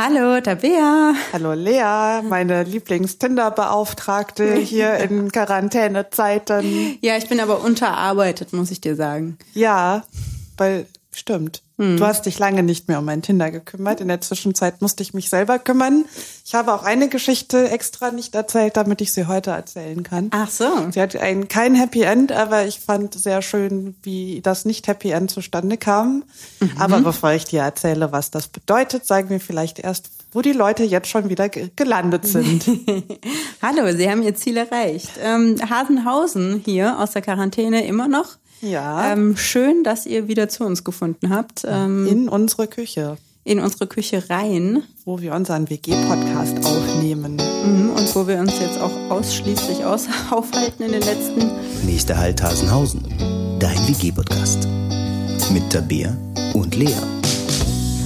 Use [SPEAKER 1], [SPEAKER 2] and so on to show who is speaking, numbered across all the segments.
[SPEAKER 1] Hallo, Tabea.
[SPEAKER 2] Hallo Lea, meine Lieblings-Tinder-Beauftragte hier in Quarantänezeiten.
[SPEAKER 1] Ja, ich bin aber unterarbeitet, muss ich dir sagen.
[SPEAKER 2] Ja, weil stimmt. Hm. Du hast dich lange nicht mehr um mein Tinder gekümmert. In der Zwischenzeit musste ich mich selber kümmern. Ich habe auch eine Geschichte extra nicht erzählt, damit ich sie heute erzählen kann.
[SPEAKER 1] Ach so.
[SPEAKER 2] Sie hat ein, kein Happy End, aber ich fand sehr schön, wie das nicht Happy End zustande kam. Mhm. Aber bevor ich dir erzähle, was das bedeutet, sagen wir vielleicht erst, wo die Leute jetzt schon wieder gelandet sind.
[SPEAKER 1] Hallo, Sie haben Ihr Ziel erreicht. Ähm, Hasenhausen hier aus der Quarantäne immer noch.
[SPEAKER 2] Ja.
[SPEAKER 1] Ähm, schön, dass ihr wieder zu uns gefunden habt.
[SPEAKER 2] Ähm, in unsere Küche.
[SPEAKER 1] In unsere Küche rein.
[SPEAKER 2] Wo wir unseren WG-Podcast aufnehmen.
[SPEAKER 1] Mhm, und wo wir uns jetzt auch ausschließlich aus aufhalten in den letzten.
[SPEAKER 3] Nächster Halt Hasenhausen. Dein WG-Podcast. Mit Tabea und Lea.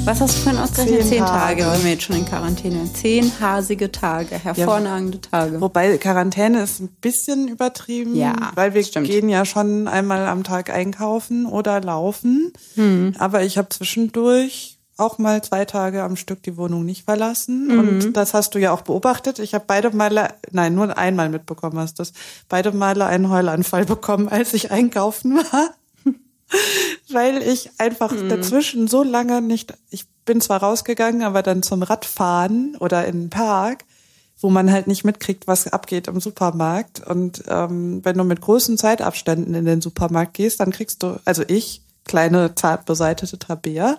[SPEAKER 1] Was hast du vorhin ausgerechnet? Zehn, Zehn Tage. Tage, wenn wir jetzt schon in Quarantäne. Zehn hasige Tage, hervorragende ja, Tage.
[SPEAKER 2] Wobei Quarantäne ist ein bisschen übertrieben,
[SPEAKER 1] ja,
[SPEAKER 2] weil wir
[SPEAKER 1] stimmt.
[SPEAKER 2] gehen ja schon einmal am Tag einkaufen oder laufen. Hm. Aber ich habe zwischendurch auch mal zwei Tage am Stück die Wohnung nicht verlassen. Mhm. Und das hast du ja auch beobachtet. Ich habe beide Male, nein, nur einmal mitbekommen hast du das, beide Male einen Heulanfall bekommen, als ich einkaufen war weil ich einfach mhm. dazwischen so lange nicht, ich bin zwar rausgegangen, aber dann zum Radfahren oder in den Park, wo man halt nicht mitkriegt, was abgeht im Supermarkt. Und ähm, wenn du mit großen Zeitabständen in den Supermarkt gehst, dann kriegst du, also ich, kleine zart beseitete Tabea,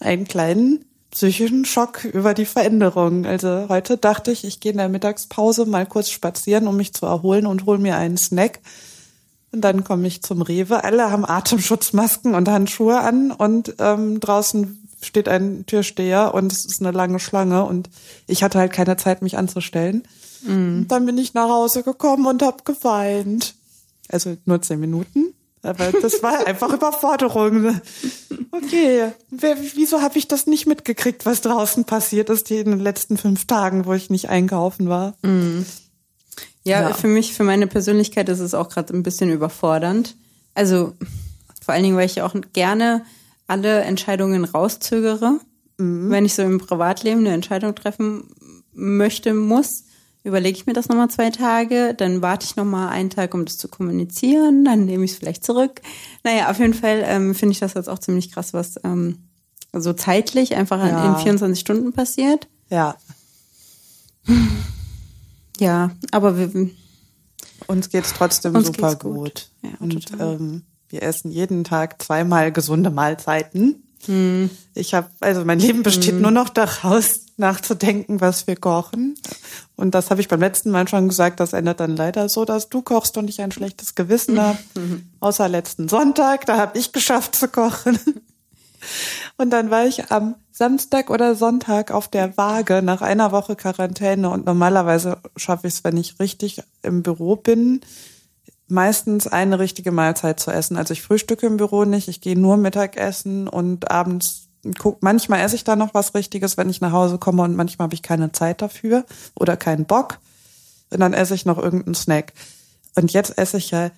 [SPEAKER 2] einen kleinen psychischen Schock über die Veränderung. Also heute dachte ich, ich gehe in der Mittagspause mal kurz spazieren, um mich zu erholen und hol mir einen Snack und dann komme ich zum Rewe. Alle haben Atemschutzmasken und Handschuhe an und ähm, draußen steht ein Türsteher und es ist eine lange Schlange und ich hatte halt keine Zeit, mich anzustellen. Mm. Dann bin ich nach Hause gekommen und habe geweint. Also nur zehn Minuten. Aber das war einfach Überforderung. Okay, wieso habe ich das nicht mitgekriegt, was draußen passiert ist in den letzten fünf Tagen, wo ich nicht einkaufen war?
[SPEAKER 1] Mm. Ja, ja, für mich, für meine Persönlichkeit ist es auch gerade ein bisschen überfordernd. Also vor allen Dingen, weil ich auch gerne alle Entscheidungen rauszögere. Mhm. Wenn ich so im Privatleben eine Entscheidung treffen möchte, muss, überlege ich mir das nochmal zwei Tage, dann warte ich nochmal einen Tag, um das zu kommunizieren, dann nehme ich es vielleicht zurück. Naja, auf jeden Fall ähm, finde ich das jetzt auch ziemlich krass, was ähm, so zeitlich einfach ja. in 24 Stunden passiert.
[SPEAKER 2] Ja.
[SPEAKER 1] Ja, aber wir,
[SPEAKER 2] uns geht's trotzdem
[SPEAKER 1] uns
[SPEAKER 2] super
[SPEAKER 1] geht's gut.
[SPEAKER 2] gut.
[SPEAKER 1] Ja,
[SPEAKER 2] und ähm, wir essen jeden Tag zweimal gesunde Mahlzeiten.
[SPEAKER 1] Hm.
[SPEAKER 2] Ich habe, also mein Leben besteht hm. nur noch daraus, nachzudenken, was wir kochen. Und das habe ich beim letzten Mal schon gesagt, das endet dann leider so, dass du kochst und ich ein schlechtes Gewissen habe. Außer letzten Sonntag, da habe ich geschafft zu kochen. Und dann war ich am Samstag oder Sonntag auf der Waage nach einer Woche Quarantäne und normalerweise schaffe ich es, wenn ich richtig im Büro bin, meistens eine richtige Mahlzeit zu essen. Also ich frühstücke im Büro nicht, ich gehe nur Mittagessen und abends guck, manchmal esse ich da noch was Richtiges, wenn ich nach Hause komme und manchmal habe ich keine Zeit dafür oder keinen Bock. Und dann esse ich noch irgendeinen Snack. Und jetzt esse ich ja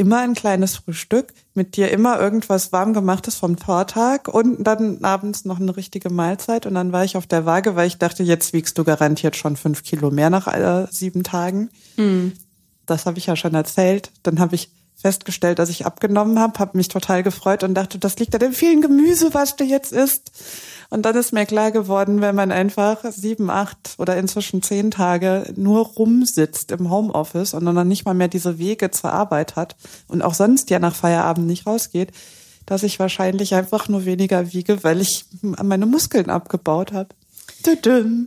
[SPEAKER 2] immer ein kleines Frühstück, mit dir immer irgendwas warm gemachtes vom Vortag und dann abends noch eine richtige Mahlzeit. Und dann war ich auf der Waage, weil ich dachte, jetzt wiegst du garantiert schon fünf Kilo mehr nach äh, sieben Tagen.
[SPEAKER 1] Mhm.
[SPEAKER 2] Das habe ich ja schon erzählt. Dann habe ich festgestellt, dass ich abgenommen habe, habe mich total gefreut und dachte, das liegt an dem vielen Gemüse, was du jetzt isst. Und dann ist mir klar geworden, wenn man einfach sieben, acht oder inzwischen zehn Tage nur rumsitzt im Homeoffice und dann nicht mal mehr diese Wege zur Arbeit hat und auch sonst ja nach Feierabend nicht rausgeht, dass ich wahrscheinlich einfach nur weniger wiege, weil ich meine Muskeln abgebaut habe.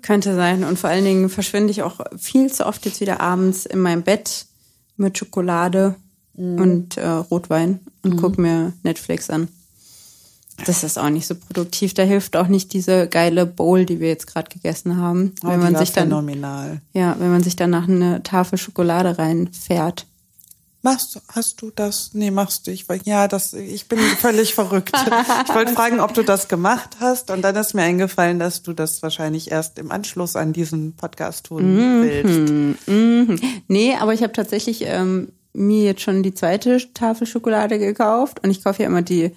[SPEAKER 1] Könnte sein. Und vor allen Dingen verschwinde ich auch viel zu oft jetzt wieder abends in meinem Bett mit Schokolade mhm. und äh, Rotwein und mhm. guck mir Netflix an. Das ist auch nicht so produktiv. Da hilft auch nicht diese geile Bowl, die wir jetzt gerade gegessen haben.
[SPEAKER 2] Oh, wenn man sich dann phänomenal.
[SPEAKER 1] Ja, wenn man sich danach eine Tafel Schokolade reinfährt.
[SPEAKER 2] Machst du, hast du das? Nee, machst du. Ich ja, das, ich bin völlig verrückt. Ich wollte fragen, ob du das gemacht hast und dann ist mir eingefallen, dass du das wahrscheinlich erst im Anschluss an diesen Podcast tun
[SPEAKER 1] mhm,
[SPEAKER 2] willst.
[SPEAKER 1] Mhm. Nee, aber ich habe tatsächlich ähm, mir jetzt schon die zweite Tafel Schokolade gekauft und ich kaufe ja immer die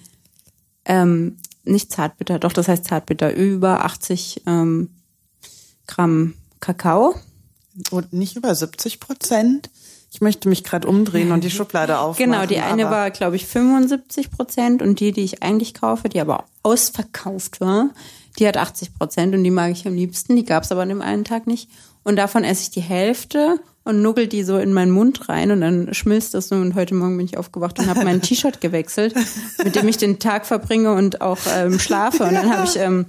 [SPEAKER 1] ähm, nicht Zartbitter, doch das heißt Zartbitter, über 80 ähm, Gramm Kakao.
[SPEAKER 2] Und nicht über 70 Prozent? Ich möchte mich gerade umdrehen und die Schublade aufmachen.
[SPEAKER 1] Genau, die eine war, glaube ich, 75 Prozent und die, die ich eigentlich kaufe, die aber ausverkauft war, die hat 80 Prozent und die mag ich am liebsten. Die gab es aber an dem einen Tag nicht. Und davon esse ich die Hälfte und nuggel die so in meinen Mund rein und dann schmilzt das so. Und heute Morgen bin ich aufgewacht und habe mein T-Shirt gewechselt, mit dem ich den Tag verbringe und auch ähm, schlafe. Und dann habe ich ähm,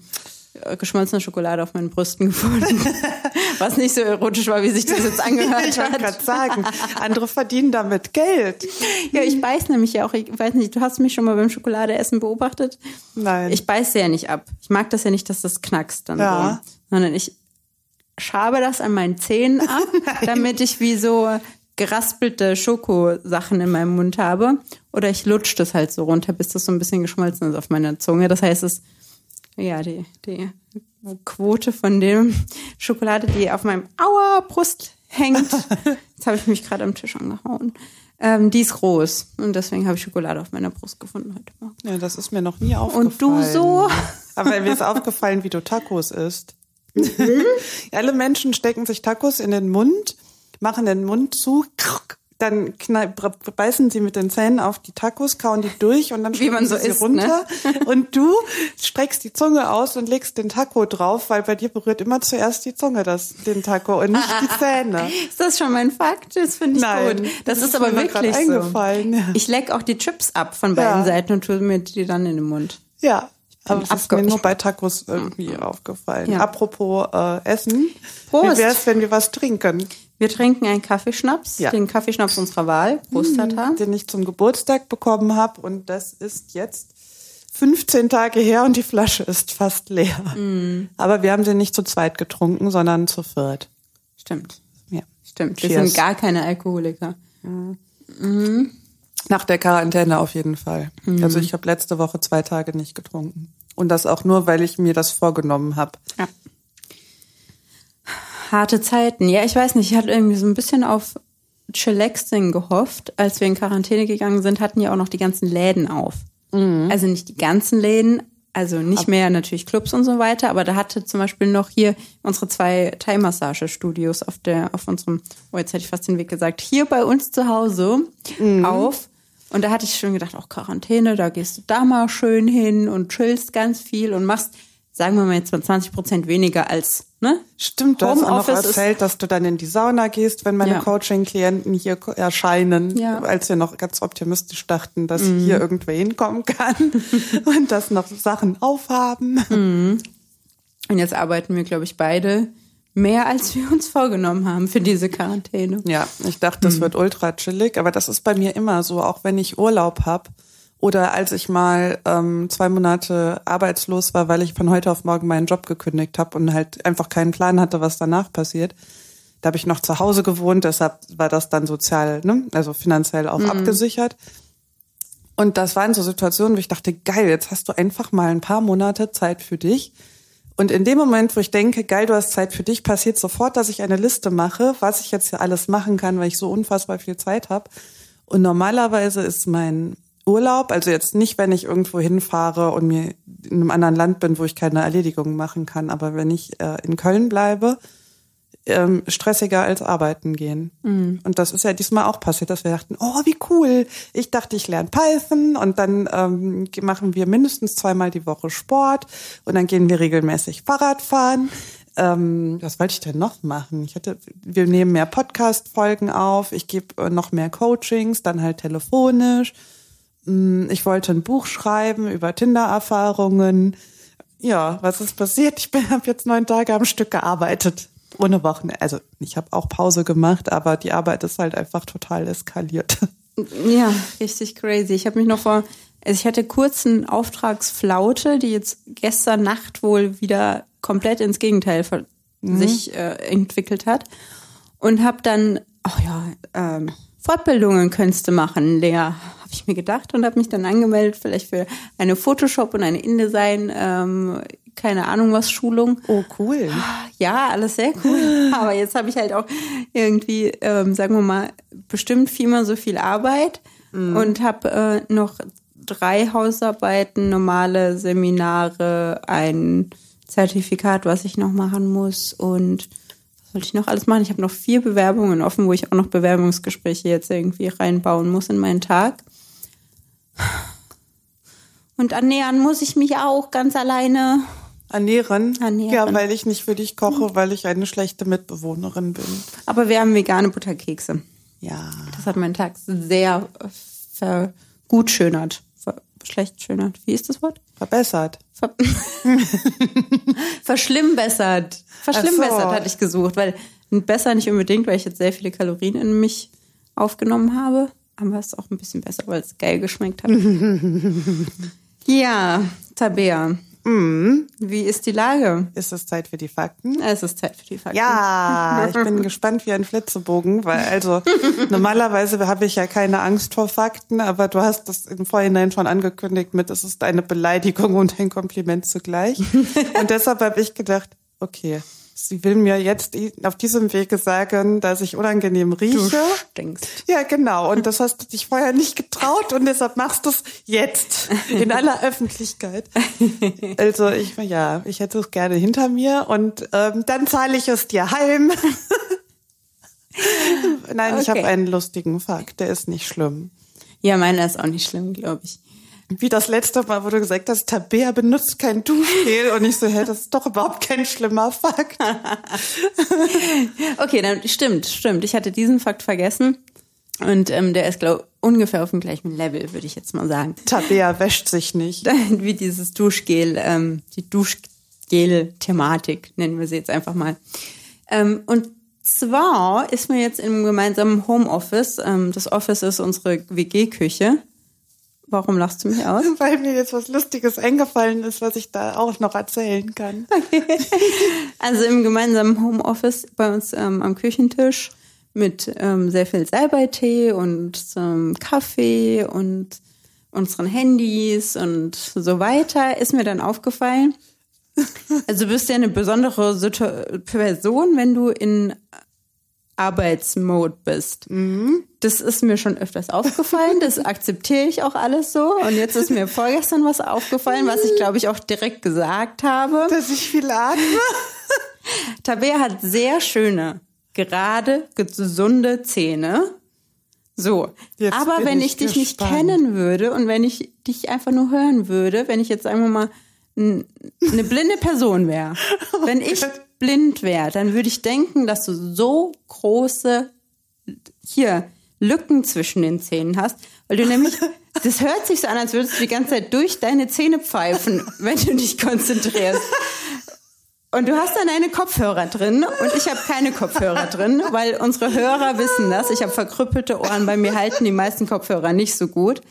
[SPEAKER 1] geschmolzene Schokolade auf meinen Brüsten gefunden. Was nicht so erotisch war, wie sich das jetzt angehört
[SPEAKER 2] ich
[SPEAKER 1] hat.
[SPEAKER 2] Ich gerade sagen, andere verdienen damit Geld.
[SPEAKER 1] Ja, ich beiß nämlich ja auch, ich weiß nicht, du hast mich schon mal beim Schokoladeessen beobachtet?
[SPEAKER 2] Nein.
[SPEAKER 1] Ich beiße ja nicht ab. Ich mag das ja nicht, dass das knackst dann
[SPEAKER 2] ja.
[SPEAKER 1] so. Sondern ich schabe das an meinen Zähnen ab, damit ich wie so geraspelte Schokosachen in meinem Mund habe. Oder ich lutsche das halt so runter, bis das so ein bisschen geschmolzen ist auf meiner Zunge. Das heißt, es ja, die, die Quote von dem Schokolade, die auf meinem Aua Brust hängt. Jetzt habe ich mich gerade am Tisch angehauen. Ähm, die ist groß und deswegen habe ich Schokolade auf meiner Brust gefunden heute Morgen.
[SPEAKER 2] Ja, das ist mir noch nie aufgefallen.
[SPEAKER 1] Und du so?
[SPEAKER 2] Aber mir ist aufgefallen, wie du Tacos isst. Alle Menschen stecken sich Tacos in den Mund, machen den Mund zu, dann beißen sie mit den Zähnen auf die Tacos, kauen die durch und dann
[SPEAKER 1] Wie man so
[SPEAKER 2] sie
[SPEAKER 1] isst,
[SPEAKER 2] runter. Ne? Und du streckst die Zunge aus und legst den Taco drauf, weil bei dir berührt immer zuerst die Zunge das, den Taco und nicht die Zähne.
[SPEAKER 1] Ist das schon mein Fakt? Das finde ich
[SPEAKER 2] Nein,
[SPEAKER 1] gut. Das,
[SPEAKER 2] das
[SPEAKER 1] ist aber wirklich so.
[SPEAKER 2] eingefallen. Ja.
[SPEAKER 1] Ich leck auch die Chips ab von beiden
[SPEAKER 2] Ja.
[SPEAKER 1] Seiten und tue mir die dann in den Mund.
[SPEAKER 2] Ja. Aber es ist mir nur bei Tacos irgendwie aufgefallen.
[SPEAKER 1] Ja.
[SPEAKER 2] Apropos äh, Essen.
[SPEAKER 1] Prost.
[SPEAKER 2] Wie wär's, wenn wir was trinken?
[SPEAKER 1] Wir trinken einen Kaffeeschnaps,
[SPEAKER 2] Ja.
[SPEAKER 1] den Kaffeeschnaps unserer Wahl. Prost, Tata.
[SPEAKER 2] Den ich zum Geburtstag bekommen habe. Und das ist jetzt 15 Tage her und die Flasche ist fast leer.
[SPEAKER 1] Mm.
[SPEAKER 2] Aber wir haben sie nicht zu zweit getrunken, sondern zu viert.
[SPEAKER 1] Stimmt.
[SPEAKER 2] Ja.
[SPEAKER 1] Stimmt. Wir
[SPEAKER 2] Cheers.
[SPEAKER 1] sind gar keine Alkoholiker.
[SPEAKER 2] Nach der Quarantäne auf jeden Fall.
[SPEAKER 1] Mhm.
[SPEAKER 2] Also ich habe letzte Woche zwei Tage nicht getrunken. Und das auch nur, weil ich mir das vorgenommen habe.
[SPEAKER 1] Ja. Harte Zeiten. Ja, ich weiß nicht, ich hatte irgendwie so ein bisschen auf Chillaxing gehofft. Als wir in Quarantäne gegangen sind, hatten ja auch noch die ganzen Läden auf. Also nicht die ganzen Läden, also nicht mehr natürlich Clubs und so weiter, aber da hatte zum Beispiel noch hier unsere zwei Thai-Massage-Studios auf der, auf unserem, oh, jetzt hätte ich fast den Weg gesagt, hier bei uns zu Hause auf. Und da hatte ich schon gedacht, auch Quarantäne, da gehst du da mal schön hin und chillst ganz viel und machst, sagen wir mal jetzt mal 20 Prozent weniger als, ne?
[SPEAKER 2] Stimmt, du hast auch noch erzählt, dass du dann in die Sauna gehst, wenn meine
[SPEAKER 1] Ja.
[SPEAKER 2] Coaching-Klienten hier erscheinen,
[SPEAKER 1] Ja. Mhm.
[SPEAKER 2] als wir noch ganz optimistisch dachten, dass hier irgendwer hinkommen kann und dass noch Sachen aufhaben.
[SPEAKER 1] Und jetzt arbeiten wir, glaube ich, beide mehr, als wir uns vorgenommen haben für diese Quarantäne.
[SPEAKER 2] Ja, ich dachte, das wird ultra chillig, aber das ist bei mir immer so, auch wenn ich Urlaub hab oder als ich mal ähm, zwei Monate arbeitslos war, weil ich von heute auf morgen meinen Job gekündigt habe und halt einfach keinen Plan hatte, was danach passiert. Da habe ich noch zu Hause gewohnt, deshalb war das dann sozial, ne, also finanziell auch abgesichert. Und das waren so Situationen, wo ich dachte, geil, jetzt hast du einfach mal ein paar Monate Zeit für dich. Und in dem Moment, wo ich denke, geil, du hast Zeit für dich, passiert sofort, dass ich eine Liste mache, was ich jetzt hier alles machen kann, weil ich so unfassbar viel Zeit habe. Und normalerweise ist mein Urlaub, also jetzt nicht, wenn ich irgendwo hinfahre und mir in einem anderen Land bin, wo ich keine Erledigungen machen kann, aber wenn ich äh, in Köln bleibe, ähm, stressiger als arbeiten gehen. Und das ist ja diesmal auch passiert, dass wir dachten, oh, wie cool. Ich dachte, ich lerne Python und dann ähm, machen wir mindestens zweimal die Woche Sport und dann gehen wir regelmäßig Fahrrad fahren. Ähm, was wollte ich denn noch machen? Ich hatte, wir nehmen mehr Podcast-Folgen auf, ich gebe äh, noch mehr Coachings, dann halt telefonisch. Mm, Ich wollte ein Buch schreiben über Tinder-Erfahrungen. Ja, was ist passiert? Ich habe jetzt neun Tage am Stück gearbeitet. Ohne Wochen. Also ich habe auch Pause gemacht, aber die Arbeit ist halt einfach total eskaliert.
[SPEAKER 1] Ja, richtig crazy. Ich habe mich noch vor, also ich hatte kurz eine Auftragsflaute, die jetzt gestern Nacht wohl wieder komplett ins Gegenteil ver- sich äh, entwickelt hat. Und habe dann, ach ja, ähm, Fortbildungen könntest du machen, Lea, habe ich mir gedacht und habe mich dann angemeldet, vielleicht für eine Photoshop und eine InDesign, ähm, keine Ahnung was, Schulung.
[SPEAKER 2] Oh, cool.
[SPEAKER 1] Ja, alles sehr cool. Aber jetzt habe ich halt auch irgendwie, ähm, sagen wir mal, bestimmt viermal so viel Arbeit und habe äh, noch drei Hausarbeiten, normale Seminare, ein Zertifikat, was ich noch machen muss und was sollte ich noch alles machen? Ich habe noch vier Bewerbungen offen, wo ich auch noch Bewerbungsgespräche jetzt irgendwie reinbauen muss in meinen Tag. Und ernähren muss ich mich auch ganz alleine.
[SPEAKER 2] Ernähren?
[SPEAKER 1] Ernähren.
[SPEAKER 2] Ja, weil ich nicht für dich koche, weil ich eine schlechte Mitbewohnerin bin.
[SPEAKER 1] Aber wir haben vegane Butterkekse.
[SPEAKER 2] Ja.
[SPEAKER 1] Das hat meinen Tag sehr vergutschönert. Ver schlecht schönert. Wie ist das Wort?
[SPEAKER 2] Verbessert.
[SPEAKER 1] Ver Verschlimmbessert. Verschlimmbessert
[SPEAKER 2] so.
[SPEAKER 1] hatte ich gesucht, weil besser nicht unbedingt, weil ich jetzt sehr viele Kalorien in mich aufgenommen habe. Aber es ist auch ein bisschen besser, weil es geil geschmeckt hat. ja, Tabea.
[SPEAKER 2] Mhm.
[SPEAKER 1] Wie ist die Lage?
[SPEAKER 2] Ist es Zeit für die Fakten?
[SPEAKER 1] Es ist Zeit für die Fakten.
[SPEAKER 2] Ja, ich bin gespannt wie ein Flitzebogen, weil also normalerweise habe ich ja keine Angst vor Fakten, aber du hast das im Vorhinein schon angekündigt mit, es ist eine Beleidigung und ein Kompliment zugleich. Und deshalb habe ich gedacht, okay, sie will mir jetzt auf diesem Wege sagen, dass ich unangenehm
[SPEAKER 1] Du
[SPEAKER 2] rieche.
[SPEAKER 1] stinkst.
[SPEAKER 2] Ja, genau. Und das hast du dich vorher nicht getraut und deshalb machst du es jetzt in aller Öffentlichkeit. Also ich, ja, ich hätte es gerne hinter mir und ähm, dann zahle ich es dir heim. Nein, ich
[SPEAKER 1] Okay.
[SPEAKER 2] habe einen lustigen Fakt, der ist nicht schlimm.
[SPEAKER 1] Ja, meiner ist auch nicht schlimm, glaube ich.
[SPEAKER 2] Wie das letzte Mal, wo du gesagt hast, Tabea benutzt kein Duschgel und ich so, hä, das ist doch überhaupt kein schlimmer Fakt.
[SPEAKER 1] Okay, dann stimmt, stimmt. Ich hatte diesen Fakt vergessen. Und ähm, der ist, glaube ungefähr auf dem gleichen Level, würde ich jetzt mal sagen.
[SPEAKER 2] Tabea wäscht sich nicht.
[SPEAKER 1] Wie dieses Duschgel, ähm, die Duschgel-Thematik, nennen wir sie jetzt einfach mal. Ähm, und zwar ist mir jetzt im gemeinsamen Homeoffice, ähm, das Office ist unsere WG-Küche. Warum lachst du mich aus?
[SPEAKER 2] Weil mir jetzt was Lustiges eingefallen ist, was ich da auch noch erzählen kann.
[SPEAKER 1] Also im gemeinsamen Homeoffice bei uns ähm, am Küchentisch mit ähm, sehr viel Salbeitee und ähm, Kaffee und unseren Handys und so weiter ist mir dann aufgefallen. Also du bist ja eine besondere Person, wenn du in Arbeitsmode bist. Das ist mir schon öfters aufgefallen, das akzeptiere ich auch alles so. Und jetzt ist mir vorgestern was aufgefallen, was ich glaube ich auch direkt gesagt habe.
[SPEAKER 2] Dass ich viel atme.
[SPEAKER 1] Tabea hat sehr schöne, gerade, gesunde Zähne. So.
[SPEAKER 2] Jetzt
[SPEAKER 1] Aber wenn
[SPEAKER 2] ich
[SPEAKER 1] ich dich nicht kennen würde und wenn ich dich einfach nur hören würde, wenn ich jetzt sagen wir mal eine blinde Person wäre, wenn ich blind wäre, dann würde ich denken, dass du so große hier Lücken zwischen den Zähnen hast, weil du nämlich das hört sich so an, als würdest du die ganze Zeit durch deine Zähne pfeifen, wenn du dich konzentrierst. Und du hast dann deine Kopfhörer drin und ich habe keine Kopfhörer drin, weil unsere Hörer wissen das. Ich habe verkrüppelte Ohren, bei mir halten die meisten Kopfhörer nicht so gut.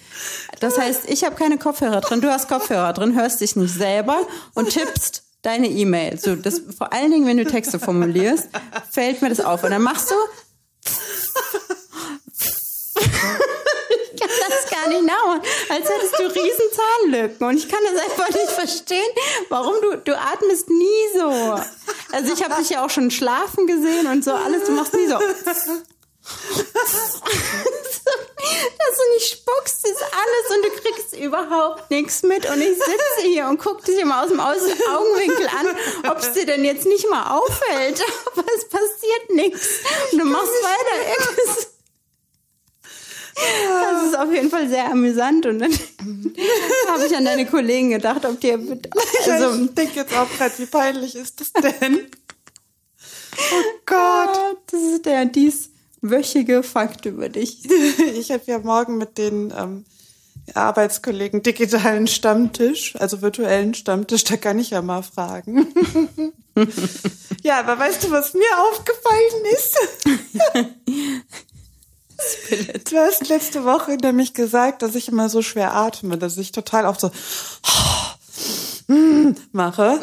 [SPEAKER 1] Das heißt, ich habe keine Kopfhörer drin, du hast Kopfhörer drin, hörst dich nicht selber und tippst deine E-Mail. So, das, vor allen Dingen, wenn du Texte formulierst, fällt mir das auf. Und dann machst du ich kann das gar nicht nachmachen. Als hättest du riesen Zahnlücken. Und ich kann das einfach nicht verstehen, warum du, du atmest nie so. Also ich habe dich ja auch schon schlafen gesehen und so alles. Du machst nie so. Dass du nicht spuckst, ist alles und du kriegst überhaupt nichts mit. Und ich sitze hier und gucke dich immer aus dem Augenwinkel an, ob es dir denn jetzt nicht mal auffällt. Aber es passiert nichts. Und du machst weiter. Irgendwas. Das ist auf jeden Fall sehr amüsant. Und dann habe ich an deine Kollegen gedacht, ob dir. Also,
[SPEAKER 2] ich denke jetzt auch gerade, wie peinlich ist das denn? Oh Gott.
[SPEAKER 1] das ist der dieswöchige Fakt über dich.
[SPEAKER 2] Ich habe ja morgen mit den ähm, Arbeitskollegen digitalen Stammtisch, also virtuellen Stammtisch, da kann ich ja mal fragen. ja, aber weißt du, was mir aufgefallen ist? Du hast letzte Woche nämlich gesagt, dass ich immer so schwer atme, dass ich total auch so mache.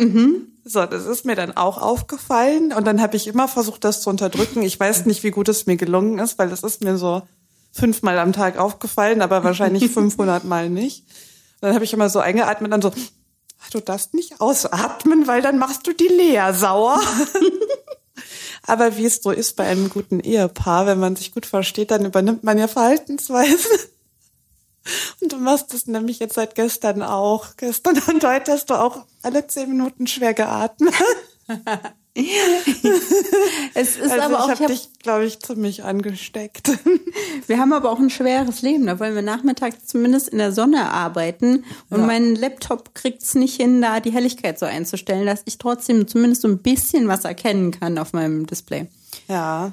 [SPEAKER 2] So, das ist mir dann auch aufgefallen und dann habe ich immer versucht, das zu unterdrücken. Ich weiß nicht, wie gut es mir gelungen ist, weil das ist mir so fünfmal am Tag aufgefallen, aber wahrscheinlich 500 Mal nicht. Dann habe ich immer so eingeatmet und dann so, "Ah, du darfst nicht ausatmen, weil dann machst du die Lea sauer. aber wie es so ist bei einem guten Ehepaar, wenn man sich gut versteht, dann übernimmt man ja Verhaltensweisen. Und du machst es nämlich jetzt seit gestern auch. Gestern und heute hast du auch alle zehn Minuten schwer geatmet. es ist also aber auch, ich habe hab dich, glaube ich, ziemlich angesteckt.
[SPEAKER 1] Wir haben aber auch ein schweres Leben. Da wollen wir nachmittags zumindest in der Sonne arbeiten. Und ja. mein Laptop kriegt es nicht hin, da die Helligkeit so einzustellen, dass ich trotzdem zumindest so ein bisschen was erkennen kann auf meinem Display.
[SPEAKER 2] Ja.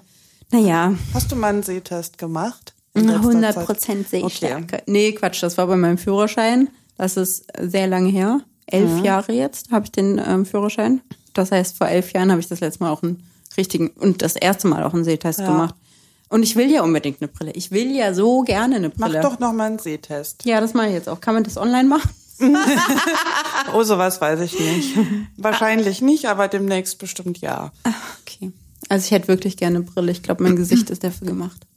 [SPEAKER 1] Naja.
[SPEAKER 2] Hast du mal einen Sehtest gemacht?
[SPEAKER 1] 100 Prozent Sehstärke. Okay. Nee, Quatsch, das war bei meinem Führerschein. Das ist sehr lange her. Elf mhm. Jahre jetzt habe ich den ähm, Führerschein. Das heißt, vor elf Jahren habe ich das letzte Mal auch einen richtigen und das erste Mal auch einen Sehtest ja. gemacht. Und ich will ja unbedingt eine Brille. Ich will ja so gerne eine Brille.
[SPEAKER 2] Mach doch noch mal einen Sehtest.
[SPEAKER 1] Ja, das mache ich jetzt auch. Kann man das online machen?
[SPEAKER 2] oh, sowas weiß ich nicht. Wahrscheinlich nicht, aber demnächst bestimmt ja.
[SPEAKER 1] Ach, okay. Also ich hätte wirklich gerne eine Brille. Ich glaube, mein Gesicht ist dafür gemacht.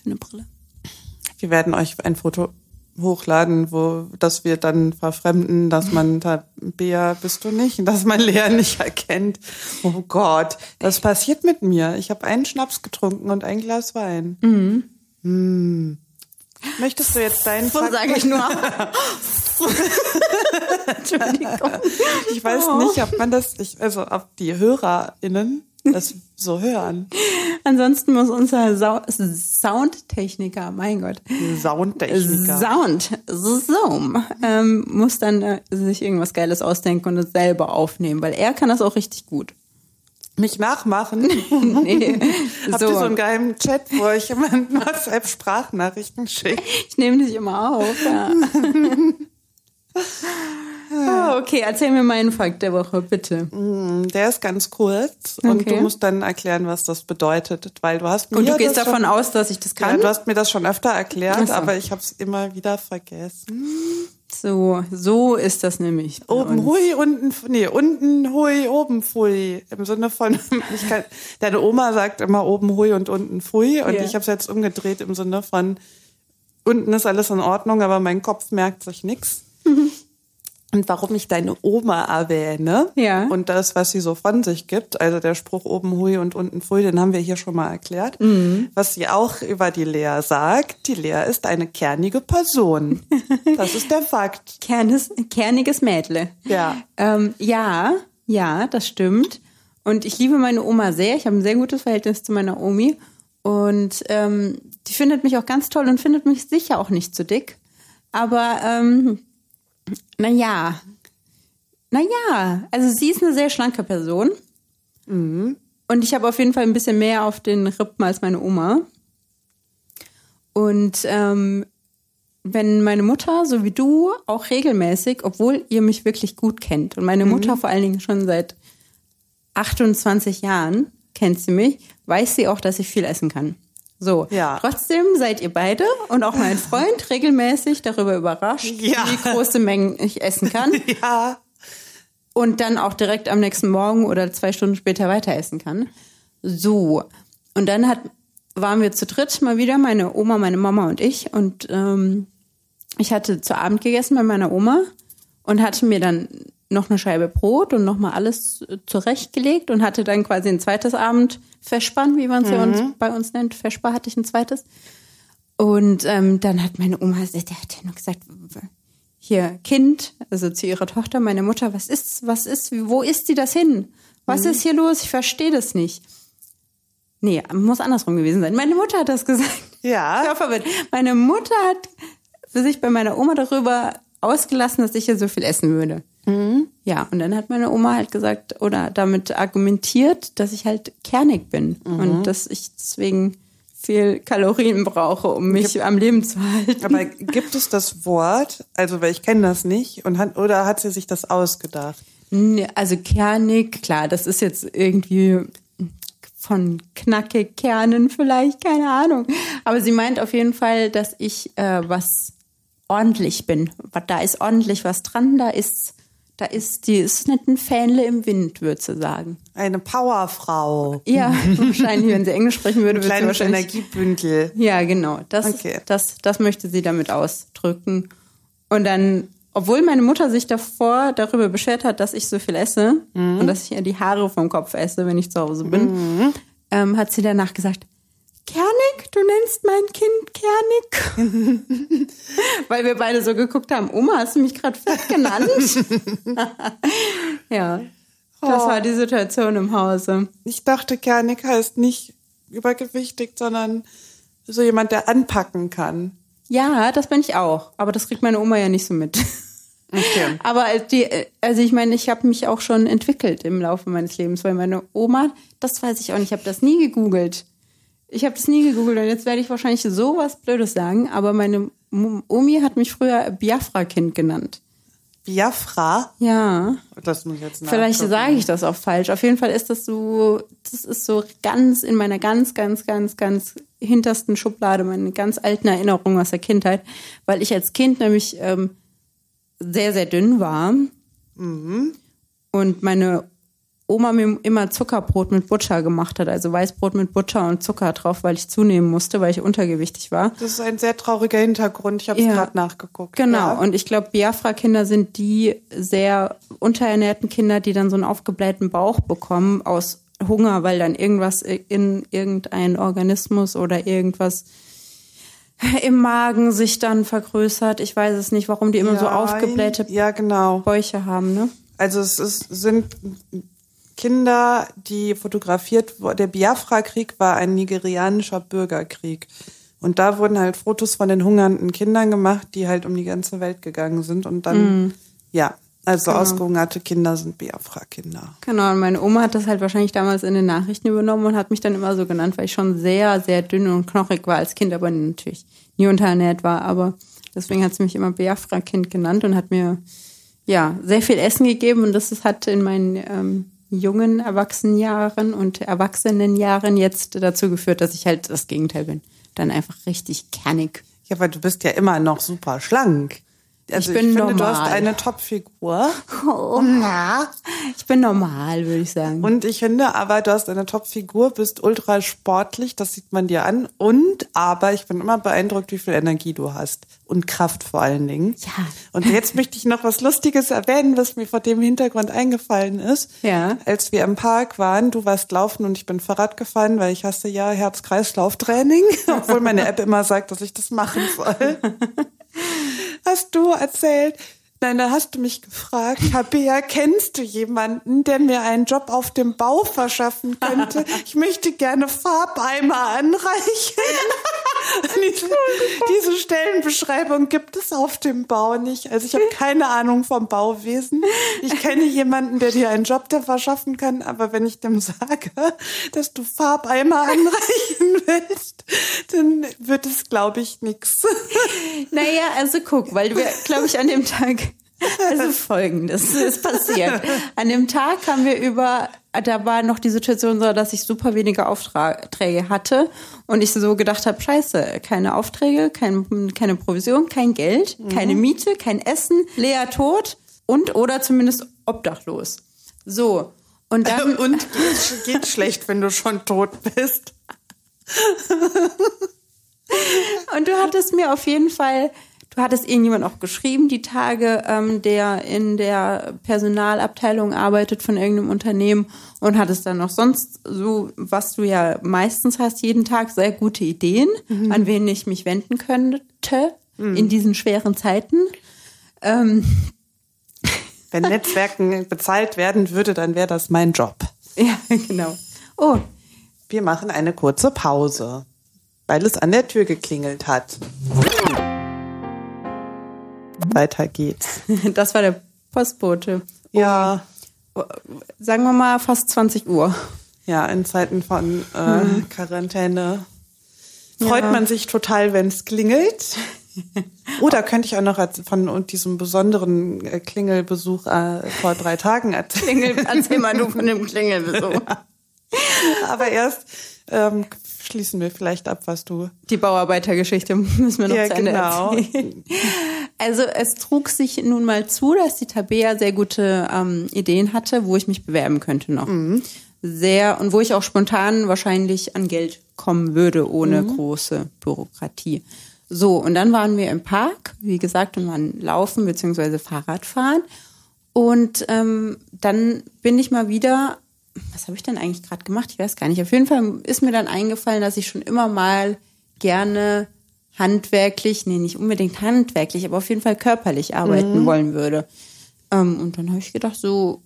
[SPEAKER 1] Für eine Brille.
[SPEAKER 2] Wir werden euch ein Foto hochladen, wo, dass wir dann verfremden, dass man da, Bea, bist du nicht, dass man Lea nicht erkennt. Oh Gott, das passiert mit mir. Ich habe einen Schnaps getrunken und ein Glas Wein. Mhm. Hm. Möchtest du jetzt deinen
[SPEAKER 1] So sage ich nur.
[SPEAKER 2] Entschuldigung. Ich weiß nicht, ob man das, ich, also ob die HörerInnen das so hören.
[SPEAKER 1] Ansonsten muss unser Sau Soundtechniker, mein Gott.
[SPEAKER 2] Soundtechniker.
[SPEAKER 1] Sound, Zoom, ähm, muss dann äh, sich irgendwas Geiles ausdenken und es selber aufnehmen, weil er kann das auch richtig gut.
[SPEAKER 2] Mich nachmachen? nee. Habt so. ihr so einen geheimen Chat, wo euch jemand WhatsApp-Sprachnachrichten schickt?
[SPEAKER 1] Ich nehme dich immer auf, ja. Oh, okay, erzähl mir meinen Fakt der Woche, bitte.
[SPEAKER 2] Mm, der ist ganz kurz und okay. du musst dann erklären, was das bedeutet, weil du hast mir
[SPEAKER 1] Und du gehst davon schon, aus, dass ich das kann? Ja,
[SPEAKER 2] du hast mir das schon öfter erklärt, so. aber ich habe es immer wieder vergessen.
[SPEAKER 1] So, so ist das nämlich.
[SPEAKER 2] Oben uns. hui, unten, nee, unten hui, oben fui. Im Sinne von, ich kann, deine Oma sagt immer oben hui und unten fui und yeah. ich habe es jetzt umgedreht im Sinne von, unten ist alles in Ordnung, aber mein Kopf merkt sich nichts. Und warum ich deine Oma erwähne
[SPEAKER 1] ja.
[SPEAKER 2] und das, was sie so von sich gibt, also der Spruch oben hui und unten fui, den haben wir hier schon mal erklärt. Mhm. Was sie auch über die Lea sagt, die Lea ist eine kernige Person. Das ist der Fakt.
[SPEAKER 1] Kernes, kerniges Mädle.
[SPEAKER 2] Ja.
[SPEAKER 1] Ähm, ja, ja, das stimmt. Und ich liebe meine Oma sehr. Ich habe ein sehr gutes Verhältnis zu meiner Omi. Und ähm, die findet mich auch ganz toll und findet mich sicher auch nicht zu dick. Aber ähm, naja, naja, also sie ist eine sehr schlanke Person. Mhm. Und ich habe auf jeden Fall ein bisschen mehr auf den Rippen als meine Oma. Und ähm, wenn meine Mutter, so wie du, auch regelmäßig, obwohl ihr mich wirklich gut kennt, und meine mhm. Mutter vor allen Dingen schon seit 28 Jahren kennt sie mich, weiß sie auch, dass ich viel essen kann. So,
[SPEAKER 2] ja.
[SPEAKER 1] trotzdem seid ihr beide und auch mein Freund regelmäßig darüber überrascht, ja. wie große Mengen ich essen kann.
[SPEAKER 2] Ja.
[SPEAKER 1] Und dann auch direkt am nächsten Morgen oder zwei Stunden später weiter essen kann. So. Und dann hat, waren wir zu dritt mal wieder, meine Oma, meine Mama und ich. Und ähm, ich hatte zu Abend gegessen bei meiner Oma und hatte mir dann noch eine Scheibe Brot und nochmal alles zurechtgelegt und hatte dann quasi ein zweites Abend Vespan, wie man es mhm. ja uns, bei uns nennt. Vespa hatte ich ein zweites. Und ähm, dann hat meine Oma, der hat ja nur gesagt, hier, Kind, also zu ihrer Tochter, meine Mutter, was ist, was ist, wo ist die das hin? Was mhm. ist hier los? Ich verstehe das nicht. Nee, muss andersrum gewesen sein. Meine Mutter hat das gesagt.
[SPEAKER 2] Ja.
[SPEAKER 1] Ich hoffe, meine Mutter hat für sich bei meiner Oma darüber ausgelassen, dass ich hier so viel essen würde. Mhm. Ja, und dann hat meine Oma halt gesagt oder damit argumentiert, dass ich halt kernig bin mhm. und dass ich deswegen viel Kalorien brauche, um mich gibt, am Leben zu halten.
[SPEAKER 2] Aber gibt es das Wort, also weil ich kenne das nicht, und hat, oder hat sie sich das ausgedacht?
[SPEAKER 1] Also kernig, klar, das ist jetzt irgendwie von knackig Kernen vielleicht, keine Ahnung. Aber sie meint auf jeden Fall, dass ich äh, was ordentlich bin. Da ist ordentlich was dran, da ist da ist die ist nicht ein Fähnle im Wind, würde sie sagen.
[SPEAKER 2] Eine Powerfrau.
[SPEAKER 1] Ja, wahrscheinlich, wenn sie Englisch sprechen würde,
[SPEAKER 2] würde sie wahrscheinlich
[SPEAKER 1] Energiebündel. Ja, genau. Das, okay. das, das möchte sie damit ausdrücken. Und dann, obwohl meine Mutter sich davor darüber beschwert hat, dass ich so viel esse mhm. und dass ich ihr die Haare vom Kopf esse, wenn ich zu Hause bin, mhm. ähm, hat sie danach gesagt, kernig du nennst mein Kind Kernig. Weil wir beide so geguckt haben, Oma, hast du mich gerade fett genannt? ja, das war die Situation im Hause.
[SPEAKER 2] Ich dachte, Kernig heißt nicht übergewichtig, sondern so jemand, der anpacken kann.
[SPEAKER 1] Ja, das bin ich auch. Aber das kriegt meine Oma ja nicht so mit. Okay. Aber die, also ich meine, ich habe mich auch schon entwickelt im Laufe meines Lebens, weil meine Oma, das weiß ich auch nicht, ich habe das nie gegoogelt. Ich habe das nie gegoogelt und jetzt werde ich wahrscheinlich sowas Blödes sagen, aber meine Omi hat mich früher Biafra-Kind genannt.
[SPEAKER 2] Biafra?
[SPEAKER 1] Ja.
[SPEAKER 2] Das muss ich jetzt
[SPEAKER 1] Vielleicht sage ich das auch falsch. Auf jeden Fall ist das so, das ist so ganz in meiner ganz, ganz, ganz, ganz hintersten Schublade, meine ganz alten Erinnerungen aus der Kindheit, weil ich als Kind nämlich ähm, sehr, sehr dünn war. Mhm. Und meine Oma mir immer Zuckerbrot mit Butter gemacht hat, also Weißbrot mit Butter und Zucker drauf, weil ich zunehmen musste, weil ich untergewichtig war.
[SPEAKER 2] Das ist ein sehr trauriger Hintergrund. Ich habe es ja. gerade nachgeguckt.
[SPEAKER 1] Genau. Ja. Und ich glaube, Biafra-Kinder sind die sehr unterernährten Kinder, die dann so einen aufgeblähten Bauch bekommen aus Hunger, weil dann irgendwas in irgendein Organismus oder irgendwas im Magen sich dann vergrößert. Ich weiß es nicht, warum die immer ja, so aufgeblähte
[SPEAKER 2] ja, genau.
[SPEAKER 1] Bäuche haben, ne?
[SPEAKER 2] Also es ist, sind Kinder, die fotografiert wurden. Der Biafra-Krieg war ein nigerianischer Bürgerkrieg. Und da wurden halt Fotos von den hungernden Kindern gemacht, die halt um die ganze Welt gegangen sind. Und dann, mm. ja, also genau. ausgehungerte Kinder sind Biafra-Kinder.
[SPEAKER 1] Genau, und meine Oma hat das halt wahrscheinlich damals in den Nachrichten übernommen und hat mich dann immer so genannt, weil ich schon sehr, sehr dünn und knochig war als Kind, aber natürlich nie unterernährt war. Aber deswegen hat sie mich immer Biafra-Kind genannt und hat mir ja sehr viel Essen gegeben und das hat in meinen ähm, jungen Erwachsenenjahren und Erwachsenenjahren jetzt dazu geführt, dass ich halt das Gegenteil bin. Dann einfach richtig kernig.
[SPEAKER 2] Ja, weil du bist ja immer noch super schlank. Also ich bin ich finde, normal. du hast eine Topfigur.
[SPEAKER 1] Oh, na, ich bin normal, würde ich sagen.
[SPEAKER 2] Und ich finde aber, du hast eine Topfigur, bist ultra sportlich, das sieht man dir an. Und aber ich bin immer beeindruckt, wie viel Energie du hast. Und Kraft vor allen Dingen.
[SPEAKER 1] Ja.
[SPEAKER 2] Und jetzt möchte ich noch was Lustiges erwähnen, was mir vor dem Hintergrund eingefallen ist.
[SPEAKER 1] Ja.
[SPEAKER 2] Als wir im Park waren, du warst laufen und ich bin Fahrrad gefahren, weil ich hasse ja Herz-Kreislauf-Training, obwohl meine App immer sagt, dass ich das machen soll. du erzählt, Nein, da hast du mich gefragt, Tabea, kennst du jemanden, der mir einen Job auf dem Bau verschaffen könnte? Ich möchte gerne Farbeimer anreichen. diese, diese Stellenbeschreibung gibt es auf dem Bau nicht. Also ich habe keine Ahnung vom Bauwesen. Ich kenne jemanden, der dir einen Job da verschaffen kann, aber wenn ich dem sage, dass du Farbeimer anreichen willst, dann wird es, glaube ich, nix.
[SPEAKER 1] Naja, also guck, weil wir, glaube ich, an dem Tag also folgendes ist passiert. An dem Tag haben wir über, da war noch die Situation so, dass ich super wenige Aufträge hatte und ich so gedacht habe, scheiße, keine Aufträge, kein, keine Provision, kein Geld, mhm. keine Miete, kein Essen, leer tot und oder zumindest obdachlos. So. Und dann.
[SPEAKER 2] und geht, geht schlecht, wenn du schon tot bist.
[SPEAKER 1] und du hattest mir auf jeden Fall Du hattest irgendjemand auch geschrieben, die Tage, ähm, der in der Personalabteilung arbeitet von irgendeinem Unternehmen und hattest dann noch sonst so, was du ja meistens hast jeden Tag, sehr gute Ideen, mhm. an wen ich mich wenden könnte mhm. in diesen schweren Zeiten. Ähm.
[SPEAKER 2] Wenn Netzwerken bezahlt werden würde, dann wäre das mein Job.
[SPEAKER 1] Ja, genau. Oh.
[SPEAKER 2] Wir machen eine kurze Pause, weil es an der Tür geklingelt hat. Weiter geht's.
[SPEAKER 1] Das war der Postbote.
[SPEAKER 2] Ja.
[SPEAKER 1] sagen wir mal fast 20 Uhr.
[SPEAKER 2] Ja, in Zeiten von äh, hm. Quarantäne freut ja. man sich total, wenn es klingelt. Oder könnte ich auch noch von diesem besonderen äh, Klingelbesuch äh, vor drei Tagen erzählen.
[SPEAKER 1] Klingel, erzähl mal du von dem Klingelbesuch.
[SPEAKER 2] Aber erst ähm, schließen wir vielleicht ab, was du.
[SPEAKER 1] Die Bauarbeitergeschichte müssen wir noch ja, zu Ende
[SPEAKER 2] genau.
[SPEAKER 1] erzählen. Also es trug sich nun mal zu, dass die Tabea sehr gute ähm, Ideen hatte, wo ich mich bewerben könnte noch. Mhm. Sehr und wo ich auch spontan wahrscheinlich an Geld kommen würde, ohne mhm. große Bürokratie. So, und dann waren wir im Park, wie gesagt, und waren laufen bzw. Fahrradfahren. Und ähm, dann bin ich mal wieder was habe ich denn eigentlich gerade gemacht? Ich weiß gar nicht. Auf jeden Fall ist mir dann eingefallen, dass ich schon immer mal gerne handwerklich, nee, nicht unbedingt handwerklich, aber auf jeden Fall körperlich arbeiten mhm. wollen würde. Ähm, und dann habe ich gedacht, so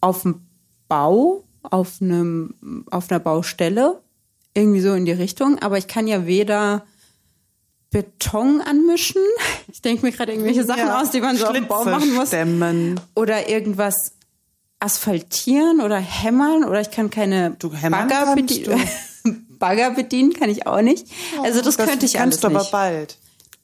[SPEAKER 1] auf dem Bau, auf einem, auf einer Baustelle, irgendwie so in die Richtung. Aber ich kann ja weder Beton anmischen. Ich denke mir gerade irgendwelche Sachen ja, aus, die man so auf dem Bau machen muss.
[SPEAKER 2] Stemmen.
[SPEAKER 1] Oder irgendwas asphaltieren oder hämmern oder ich kann keine
[SPEAKER 2] du Bagger bedienen.
[SPEAKER 1] Bagger bedienen kann ich auch nicht. Also das, das könnte ich alles nicht.
[SPEAKER 2] kannst du aber bald.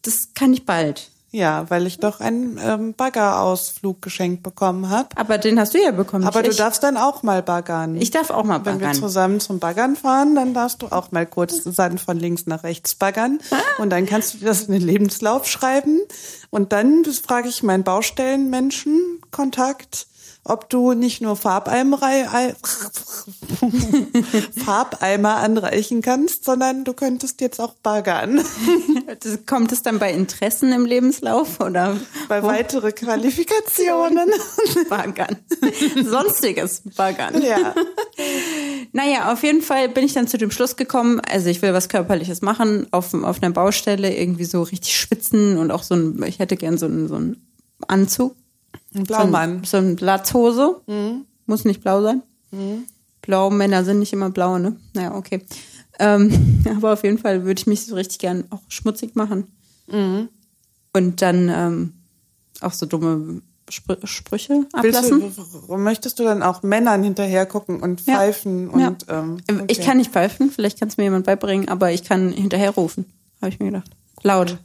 [SPEAKER 1] Das kann ich bald.
[SPEAKER 2] Ja, weil ich doch einen ähm, Baggerausflug geschenkt bekommen habe.
[SPEAKER 1] Aber den hast du ja bekommen.
[SPEAKER 2] Aber du darfst dann auch mal baggern.
[SPEAKER 1] Ich darf auch mal baggern.
[SPEAKER 2] Wenn wir zusammen zum Baggern fahren, dann darfst du auch mal kurz Sand von links nach rechts baggern. Ah. Und dann kannst du das in den Lebenslauf schreiben. Und dann frage ich meinen Baustellenmenschen Kontakt ob du nicht nur Farbeimer anreichen kannst, sondern du könntest jetzt auch baggern.
[SPEAKER 1] Kommt es dann bei Interessen im Lebenslauf oder?
[SPEAKER 2] Bei weitere Qualifikationen.
[SPEAKER 1] baggern. Sonstiges Baggern.
[SPEAKER 2] Ja.
[SPEAKER 1] Naja, auf jeden Fall bin ich dann zu dem Schluss gekommen, also ich will was Körperliches machen, auf, auf einer Baustelle irgendwie so richtig schwitzen und auch so ein, ich hätte gern so einen, so einen Anzug
[SPEAKER 2] Blaumann.
[SPEAKER 1] So, ein, so ein Latzhose. Mhm. Muss nicht blau sein. Mhm. Blaue Männer sind nicht immer blau, ne? Naja, okay. Ähm, aber auf jeden Fall würde ich mich so richtig gern auch schmutzig machen. Mhm. Und dann ähm, auch so dumme Spr Sprüche ablassen.
[SPEAKER 2] Du, möchtest du dann auch Männern hinterher gucken und pfeifen? Ja. Und, ja. Ähm,
[SPEAKER 1] okay. Ich kann nicht pfeifen, vielleicht kann es mir jemand beibringen, aber ich kann hinterher rufen, habe ich mir gedacht. Laut.